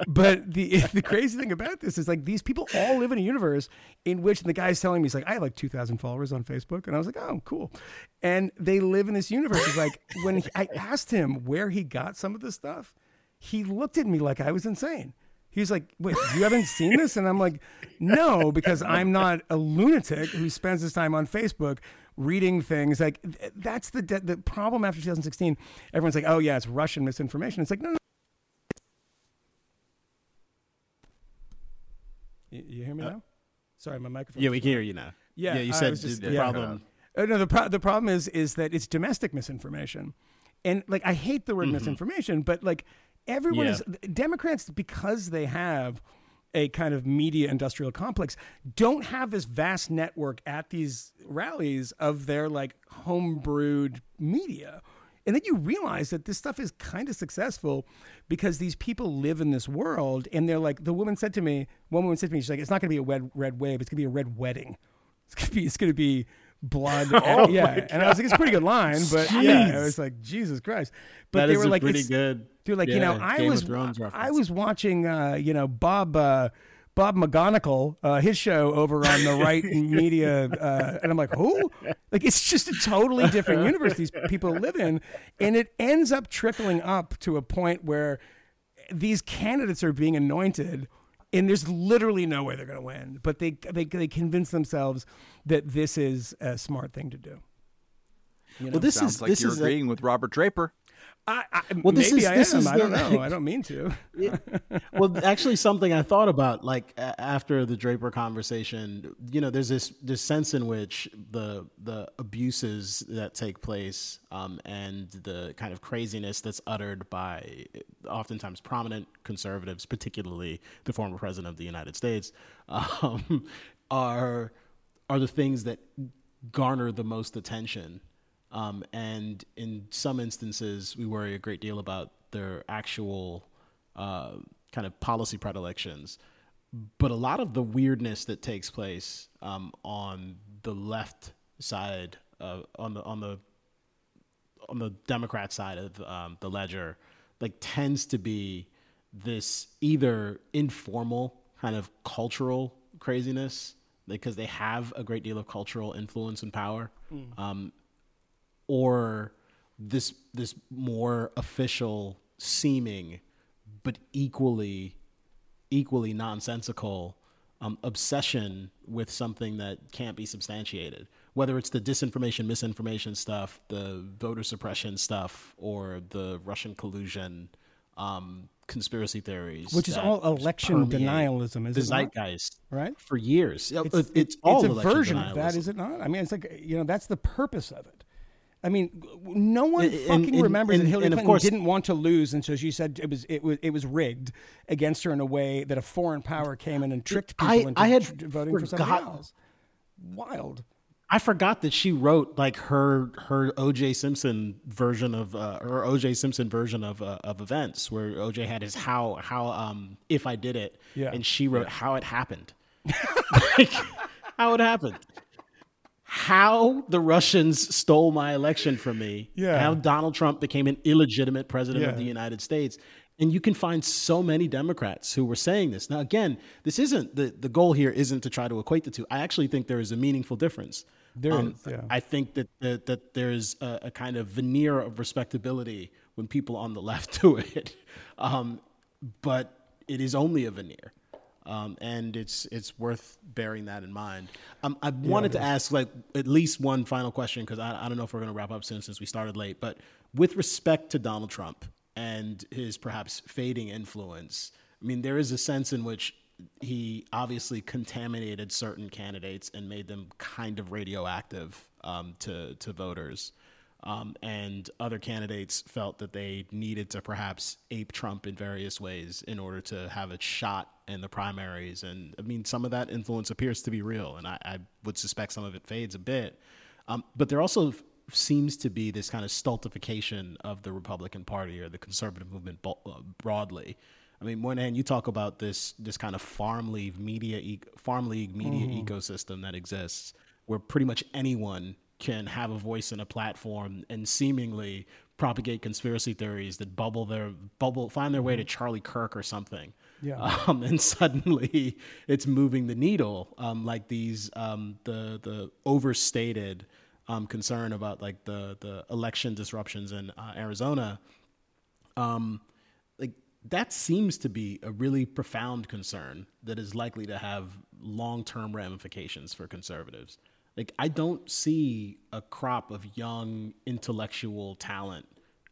But the the crazy thing about this is like these people all live in a universe in which the guy's telling me he's like, I have like two thousand followers on Facebook, and I was like, oh, cool. And they live in this universe. It's like when he, I asked him where he got some of this stuff, he looked at me like I was insane. He's like, wait, you haven't seen this? And I'm like, no, because I'm not a lunatic who spends his time on Facebook reading things. Like, th- that's the, de- the problem after 2016. Everyone's like, oh, yeah, it's Russian misinformation. It's like, no, no. You, you hear me uh, now? Sorry, my microphone. Yeah, we can hear you now. Yeah, yeah. You said just- the yeah. problem. Uh, no, the pro- the problem is is that it's domestic misinformation, and like I hate the word misinformation, but like everyone Yeah. is Democrats because they have a kind of media industrial complex don't have this vast network at these rallies of their like homebrewed media. And then you realize that this stuff is kind of successful because these people live in this world and they're like the woman said to me, one woman said to me, she's like, it's not gonna be a red red wave, it's gonna be a red wedding. It's gonna be it's gonna be blood. Oh yeah. And I was like, it's a pretty good line, but yeah, I was like, Jesus Christ. But That they is were like, pretty it's- good. They're like, you know, I Game was I was watching, uh, you know, Bob uh, Bob McGonigal, uh, his show over on the right media, uh, and I'm like, who? Like, it's just a totally different universe these people live in, and it ends up trickling up to a point where these candidates are being anointed. And there's literally no way they're going to win, but they, they they convince themselves that this is a smart thing to do. well, this Sounds is like this you're is a- agreeing with Robert Draper. I, I, Well, this maybe is- I this am. is I don't know. I don't mean to. well, actually, something I thought about, like after the Draper conversation, you know, there's this this sense in which the the abuses that take place um, and the kind of craziness that's uttered by oftentimes prominent conservatives, particularly the former president of the United States, um, are are the things that garner the most attention. Um, and in some instances, we worry a great deal about their actual uh, kind of policy predilections. But a lot of the weirdness that takes place um, on the left side, uh, on the on the on the Democrat side of um, the ledger, like tends to be this either informal kind of cultural craziness because they have a great deal of cultural influence and power, um, or this this more official seeming but equally equally nonsensical um, obsession with something that can't be substantiated. Whether it's the disinformation, misinformation stuff, the voter suppression stuff, or the Russian collusion um, conspiracy theories, Which is all election denialism, is the zeitgeist, Right? For years, it's, it's, it's, all it's a version of that, denialism. is it not? I mean, it's like you know that's the purpose of it. I mean, no one And- fucking and- remembers that and- Hillary and of Clinton course- didn't want to lose, and so she said it was it was it was rigged against her in a way that a foreign power came in and tricked people I- into I had voting for forgotten- else. Wild. I forgot that she wrote like her her OJ Simpson version of uh, her OJ Simpson version of uh, of events where OJ had his how how um if I did it Yeah. and she wrote how it happened like how it happened how the Russians stole my election from me Yeah. how Donald Trump became an illegitimate president of the United States and you can find so many Democrats who were saying this. Now, again, this isn't the, the goal here isn't to try to equate the two. I actually think there is a meaningful difference. There There is, is. yeah. I think that, that, that there's a, a kind of veneer of respectability when people on the left do it. Um, but it is only a veneer. Um, and it's it's worth bearing that in mind. Um, I wanted to ask like at least one final question because I, I don't know if we're going to wrap up soon since we started late. But with respect to Donald Trump and his perhaps fading influence, I mean there is a sense in which he obviously contaminated certain candidates and made them kind of radioactive um, to to voters. Um, and other candidates felt that they needed to perhaps ape Trump in various ways in order to have a shot in the primaries. And I mean, some of that influence appears to be real, and I, I would suspect some of it fades a bit. Um, but there also f- seems to be this kind of stultification of the Republican Party or the conservative movement bo- uh, broadly. I mean, Moynihan, you talk about this this kind of farm league media e- farm league media ecosystem that exists, where pretty much anyone can have a voice and a platform and seemingly propagate conspiracy theories that bubble their bubble find their way to Charlie Kirk or something. Yeah. Um, and suddenly it's moving the needle. Um, like these um, the the overstated um, concern about like the the election disruptions in uh, Arizona um, like that seems to be a really profound concern that is likely to have long-term ramifications for conservatives. Like I don't see a crop of young intellectual talent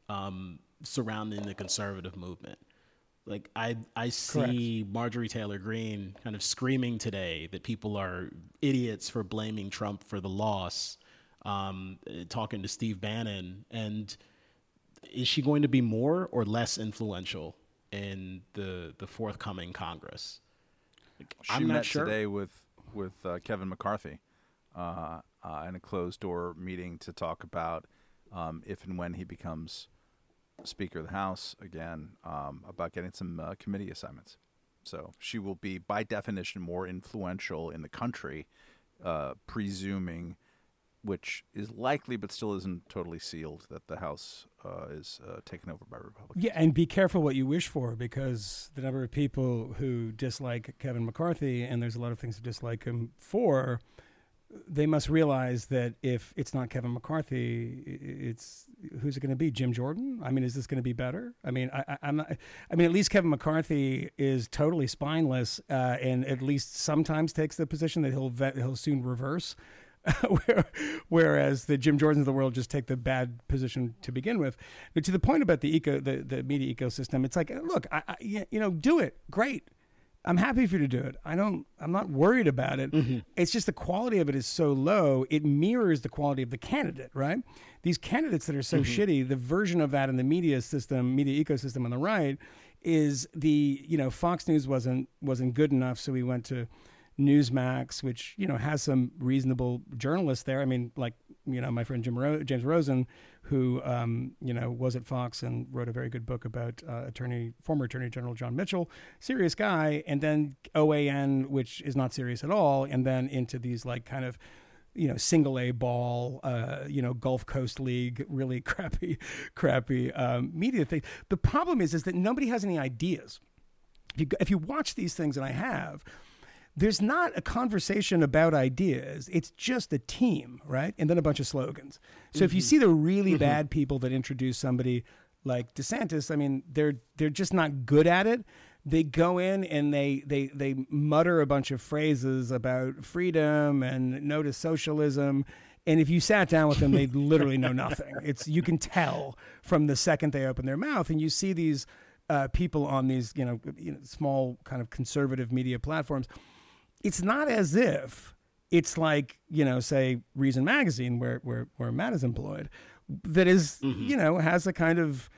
um, surrounding the conservative movement. Like I, I see Marjorie Taylor Greene kind of screaming today that people are idiots for blaming Trump for the loss. Um, talking to Steve Bannon, and is she going to be more or less influential in the the forthcoming Congress? Like, She I'm met sure. today with with uh, Kevin McCarthy uh, uh, in a closed door meeting to talk about um, if and when he becomes Speaker of the House again um, about getting some uh, committee assignments. So she will be, by definition, more influential in the country, uh, presuming, which is likely but still isn't totally sealed, that the House uh, is uh, taken over by Republicans. Yeah, and be careful what you wish for because the number of people who dislike Kevin McCarthy, and there's a lot of things to dislike him for, they must realize that if it's not Kevin McCarthy, it's who's it going to be? Jim Jordan? I mean, is this going to be better? I mean, I, I'm not. I mean, at least Kevin McCarthy is totally spineless, uh, and at least sometimes takes the position that he'll vet, he'll soon reverse. Whereas the Jim Jordans of the world just take the bad position to begin with. But to the point about the eco, the, the media ecosystem, it's like, look, I, I, you know, do it, great. I'm happy for you to do it. I don't. I'm not worried about it. Mm-hmm. It's just the quality of it is so low. It mirrors the quality of the candidate, right? These candidates that are so mm-hmm. shitty. The version of that in the media system, media ecosystem on the right, is the you know Fox News wasn't wasn't good enough, so we went to Newsmax, which you know has some reasonable journalists there. I mean, like you know my friend Jim Ro- James Rosen, who um, you know was at Fox and wrote a very good book about uh, attorney former Attorney General John Mitchell, serious guy, and then OAN, which is not serious at all, and then into these like kind of you know single A ball, uh, you know Gulf Coast League, really crappy, crappy um, media thing. The problem is is that nobody has any ideas. If you, if you watch these things, and I have, there's not a conversation about ideas. It's just a team, right? And then a bunch of slogans. So if you see the really bad people that introduce somebody like DeSantis, I mean, they're they're just not good at it. They go in and they they they mutter a bunch of phrases about freedom and no to socialism. And if you sat down with them, they literally know nothing. It's you can tell from the second they open their mouth, and you see these uh, people on these you know, you know small kind of conservative media platforms it's not as if it's like you know say reason magazine where where, where matt is employed that is, mm-hmm. you know has a kind of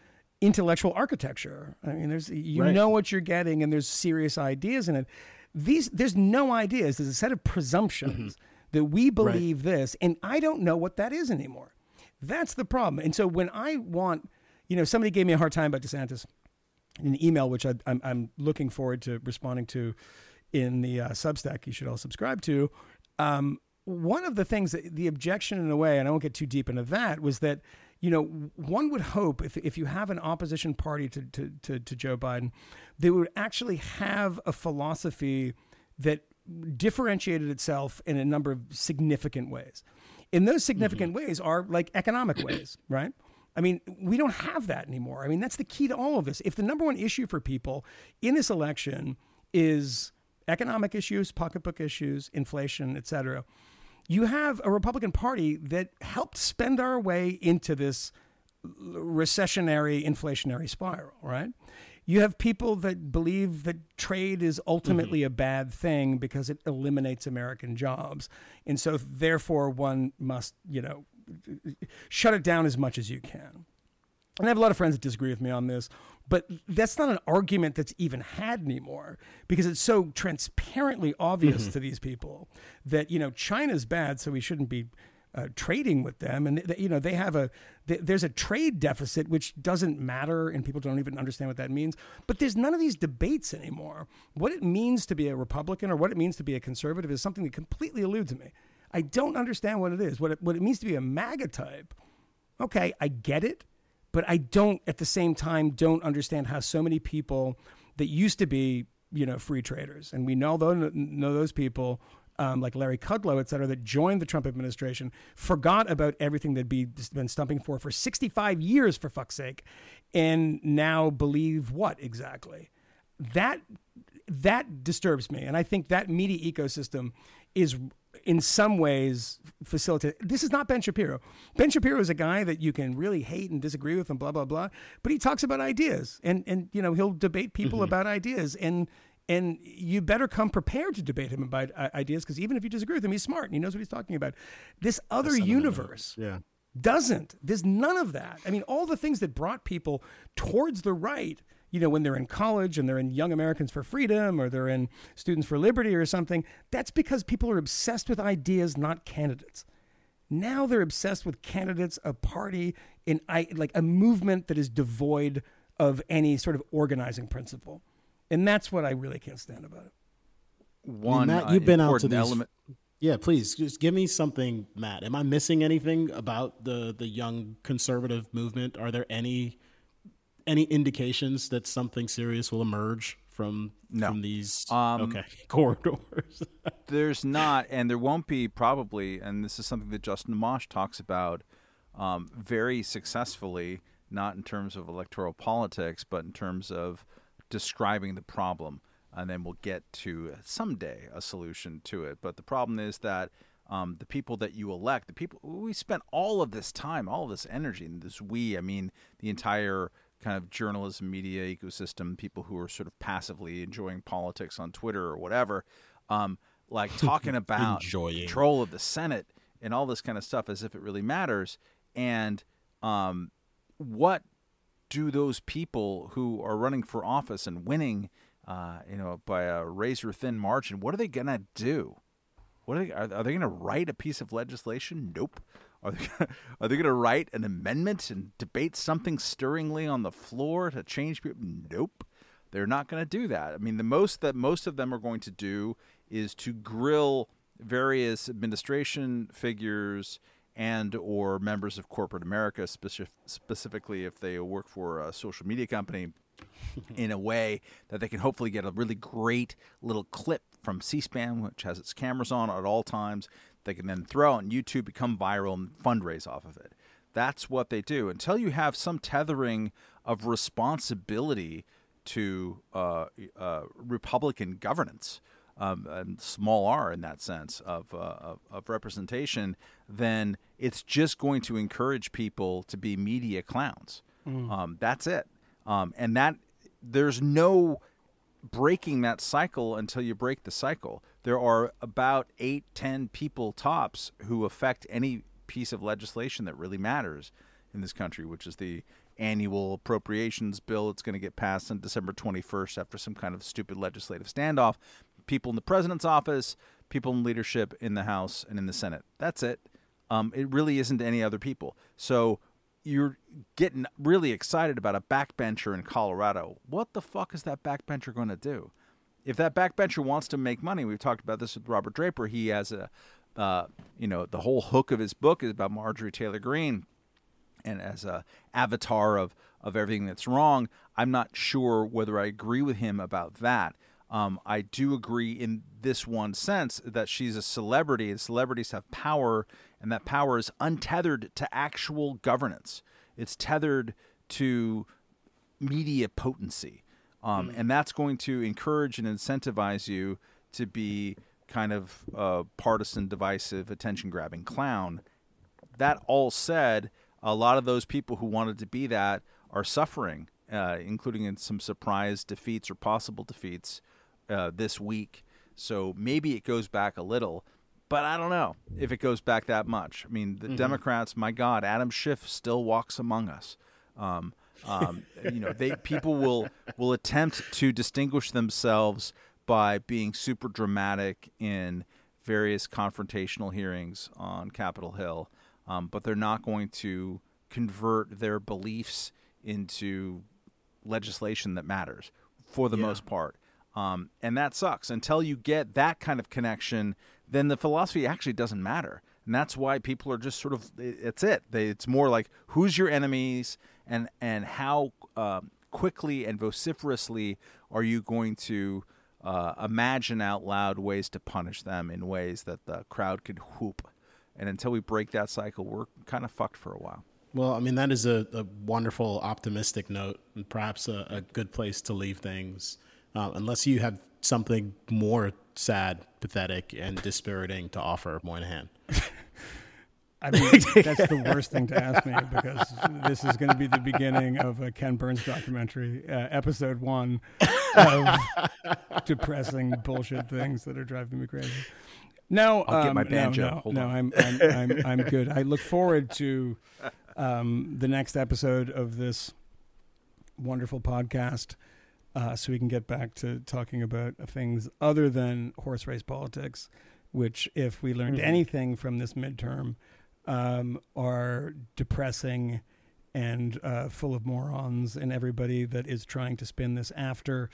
intellectual architecture. I mean there's you Right. know what you're getting and there's serious ideas in it. These there's no ideas there's a set of presumptions mm-hmm. that we believe this and i don't know what that is anymore. That's the problem. And so when i want you know somebody gave me a hard time about desantis in an email, which I, I'm, I'm looking forward to responding to in the uh, Substack you should all subscribe to. Um, one of the things, that, the objection in a way, and I won't get too deep into that, was that, you know, one would hope if, if you have an opposition party to, to, to, to Joe Biden, they would actually have a philosophy that differentiated itself in a number of significant ways. In those significant ways are like economic ways, right? I mean, we don't have that anymore. I mean, that's the key to all of this. If the number one issue for people in this election is economic issues, pocketbook issues, inflation, et cetera, you have a Republican Party that helped spend our way into this recessionary, inflationary spiral, right? You have people that believe that trade is ultimately mm-hmm. a bad thing because it eliminates American jobs. And so, therefore, one must, you know, shut it down as much as you can. And I have a lot of friends that disagree with me on this, but that's not an argument that's even had anymore because it's so transparently obvious to these people that you know China's bad, so we shouldn't be uh, trading with them. And you know they have a th- there's a trade deficit which doesn't matter, and people don't even understand what that means. But there's none of these debates anymore. What it means to be a Republican or what it means to be a conservative is something that completely eludes me. I don't understand what it is. What it, what it means to be a MAGA type okay, I get it, but I don't at the same time don't understand how so many people that used to be, you know, free traders, and we know those, know those people. Um, like Larry Kudlow, et cetera, that joined the Trump administration, forgot about everything they'd be, been stumping for for 65 years, for fuck's sake, and now believe what exactly? That that disturbs me, and I think that media ecosystem is in some ways facilitate. This is not Ben Shapiro. Ben Shapiro is a guy that you can really hate and disagree with and blah blah blah, but he talks about ideas and and you know he'll debate people about ideas and. And you better come prepared to debate him about uh, ideas because even if you disagree with him, he's smart and he knows what he's talking about. This other universe, Yeah. doesn't. There's none of that. I mean, all the things that brought people towards the right, you know, when they're in college and they're in Young Americans for Freedom or they're in Students for Liberty or something, that's because people are obsessed with ideas, not candidates. Now they're obsessed with candidates, a party, in like a movement that is devoid of any sort of organizing principle, and that's what I really can't stand about it. One Matt, uh, you've been out to important these. element. Yeah, please just give me something, Matt. Am I missing anything about the the young conservative movement? Are there any any indications that something serious will emerge from No. from these Um, okay corridors? There's not, and there won't be probably, and this is something that Justin Amash talks about um, very successfully, not in terms of electoral politics, but in terms of describing the problem. And then we'll get to someday a solution to it. But the problem is that um, the people that you elect, the people, we spent all of this time, all of this energy, and this we, I mean, the entire kind of journalism media ecosystem, people who are sort of passively enjoying politics on Twitter or whatever, um, like talking about control of the Senate and all this kind of stuff as if it really matters. And um, what do those people who are running for office and winning, uh, you know, by a razor thin margin, what are they gonna do? What are they? Are, are they going to write a piece of legislation? Nope. Are they? Are they going to write an amendment and debate something stirringly on the floor to change people? Nope. They're not going to do that. I mean, the most that most of them are going to do is to grill various administration figures and or members of corporate America, speci- specifically if they work for a social media company in a way that they can hopefully get a really great little clip from C-SPAN, which has its cameras on at all times. They can then throw on YouTube, become viral, and fundraise off of it. That's what they do. Until you have some tethering of responsibility to uh, uh, Republican governance, um, and small r in that sense of, uh, of, of representation, then it's just going to encourage people to be media clowns. Um, that's it. Um, and that there's no breaking that cycle until you break the cycle. There are about eight, ten people tops who affect any piece of legislation that really matters in this country, which is the annual appropriations bill. It's going to get passed on December 21st after some kind of stupid legislative standoff. People in the president's office, people in leadership in the House and in the Senate. That's it. Um, it really isn't any other people. So you're getting really excited about a backbencher in Colorado. What the fuck is that backbencher going to do? If that backbencher wants to make money, we've talked about this with Robert Draper. He has a, uh, you know, the whole hook of his book is about Marjorie Taylor Greene, and as a avatar of of everything that's wrong. I'm not sure whether I agree with him about that. Um, I do agree in this one sense that she's a celebrity, and celebrities have power, and that power is untethered to actual governance. It's tethered to media potency. Um, And that's going to encourage and incentivize you to be kind of a partisan, divisive, attention grabbing clown. That all said, a lot of those people who wanted to be that are suffering, uh, including in some surprise defeats or possible defeats uh, this week. So maybe it goes back a little, but I don't know if it goes back that much. I mean, the Democrats, my God, Adam Schiff still walks among us. Um, um, you know, they people will will attempt to distinguish themselves by being super dramatic in various confrontational hearings on Capitol Hill, um, but they're not going to convert their beliefs into legislation that matters for the most part. Um, and that sucks. Until you get that kind of connection, then the philosophy actually doesn't matter. And that's why people are just sort of, it's it. They, it's more like who's your enemies and, and how um, quickly and vociferously are you going to uh, imagine out loud ways to punish them in ways that the crowd could whoop. And until we break that cycle, we're kind of fucked for a while. Well, I mean, that is a, a wonderful, optimistic note, and perhaps a, a good place to leave things. Uh, unless you have something more sad, pathetic, and dispiriting to offer, Moynihan. I mean, that's the worst thing to ask me because this is going to be the beginning of a Ken Burns documentary, uh, episode one of depressing bullshit things that are driving me crazy. No, I'll get um, my no, banjo. No, no, on. I'm, I'm, I'm, I'm good. I look forward to um, the next episode of this wonderful podcast uh, so we can get back to talking about things other than horse race politics, which, if we learned anything from this midterm, um, are depressing and uh, full of morons and everybody that is trying to spin this after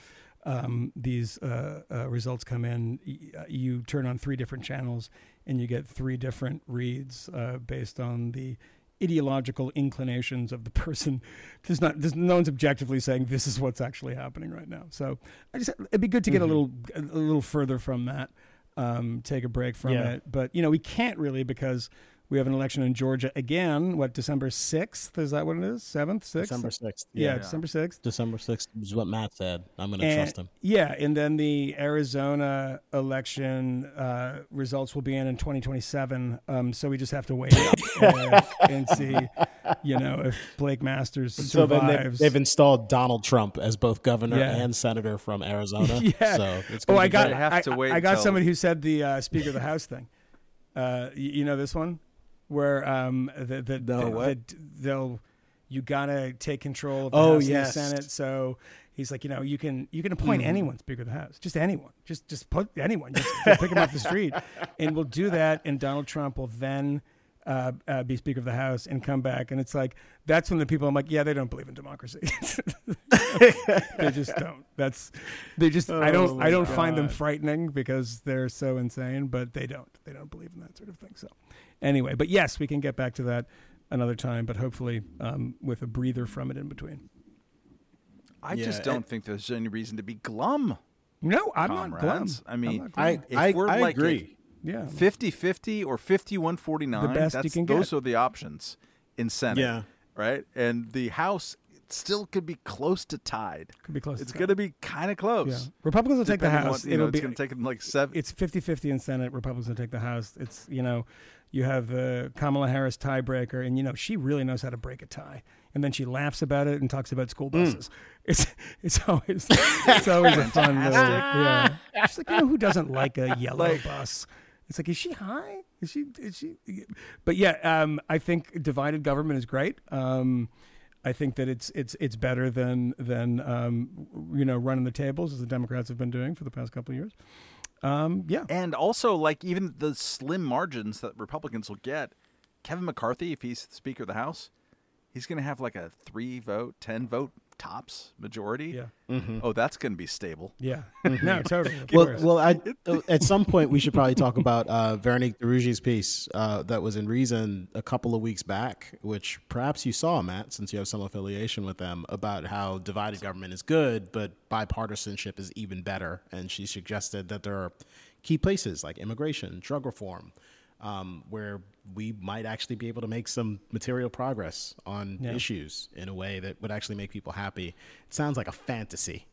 um, these uh, uh, results come in. y- You turn on three different channels and you get three different reads uh, based on the ideological inclinations of the person. There's not, there's no one's objectively saying this is what's actually happening right now. So I just, it'd be good to get a little, a little further from that, um, take a break from Yeah. it. But you know, we can't really because we have an election in Georgia again. What December sixth? Is that what it is? Seventh, sixth? December 6th. Yeah, Yeah. December sixth. December 6th is what Matt said. I'm going to trust him. Yeah, and then the Arizona election uh, results will be in in 2027. Um, so we just have to wait uh, and see, you know, if Blake Masters So then they, survives. they've installed Donald Trump as both governor Yeah. and senator from Arizona. Yeah. So it's oh, I got. great. They have to wait I got until- somebody who said the uh, Speaker of the House thing. Uh, you, you know this one, where um, the, the, No, the- the- they'll you gotta take control of the Oh, House yes. and the Senate. So he's like, you know, you can you can appoint Mm-hmm. anyone Speaker of the House, just anyone, just just put anyone, just, just pick him off the street, and we'll do that. And Donald Trump will then. Uh, uh, be Speaker of the House and come back, and it's like that's when the people I'm like, yeah, they don't believe in democracy. they just don't. That's they just. I Oh don't. I don't find them frightening because they're so insane, but they don't. They don't believe in that sort of thing. So, anyway, but yes, we can get back to that another time, but hopefully um, with a breather from it in between. I Yeah, just don't and- think there's any reason to be glum. No, I'm not glum. Comrades. I I'm mean, glum. I, If I, we're I like agree. yeah, 50-50 or 51-49, The best you that's, can those get. are the options in Senate. Yeah. Right? And the House still could be close to tied. could be close. It's to going to be kind of close. Yeah, Republicans will take the House. what- you It'll it's be. going to take them like seven. it's 50-50 in Senate. Republicans will take the House. It's you know, you have the Kamala Harris tiebreaker, and you know she really knows how to break a tie. And then she laughs about it and talks about school Hmm. buses. It's it's always it's always a fun little yeah. She's like, you know, who doesn't like a yellow Like- bus? It's like, is she high? Is she? Is she? But yeah, um, I think divided government is great. Um, I think that it's it's it's better than than um, you know running the tables as the Democrats have been doing for the past couple of years. Um, yeah, And also, like even the slim margins that Republicans will get, Kevin McCarthy, if he's the Speaker of the House, he's going to have like a three vote, ten vote tops majority. yeah, Oh, that's going to be stable. yeah. no, totally. Well, well, I, at some point we should probably talk about uh, Veronique de Rugy's piece uh, that was in Reason a couple of weeks back, which perhaps you saw, Matt, since you have some affiliation with them, about how divided government is good, but bipartisanship is even better. And she suggested that there are key places like immigration, drug reform, um, where we might actually be able to make some material progress on Yeah. issues in a way that would actually make people happy. It sounds like a fantasy.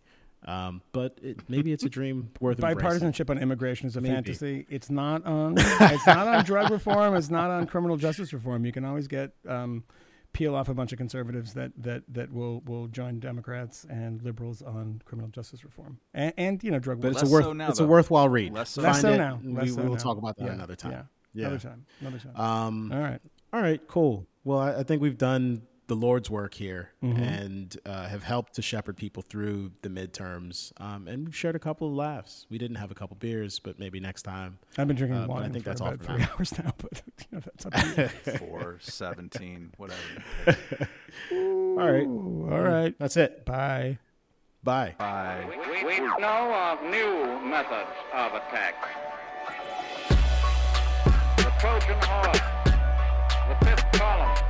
Um, but it, maybe it's a dream worth embracing. bipartisanship on immigration is a Maybe. fantasy. It's not on. it's not on drug reform. It's not on criminal justice reform. You can always get um, peel off a bunch of conservatives that that that will will join Democrats and liberals on criminal justice reform and, and you know drug. But it's a worth so now, it's a worthwhile read. Less so Less so it. now. We, so we will now. talk about that Yeah, another time. Yeah. Yeah. Another time. Another time. Um, All right. all right, cool. Well, I, I think we've done the Lord's work here Mm-hmm. and uh, have helped to shepherd people through the midterms. Um, and we've shared a couple of laughs. We didn't have a couple beers, but maybe next time. I've been drinking uh, but I think for that's all for three now. hours now, but you know, that's up to you. Four, 17, whatever. All right, Ooh, all right. that's it. Bye. Bye. Bye. We, we know of new methods of attack. Trojan horse, the fifth column,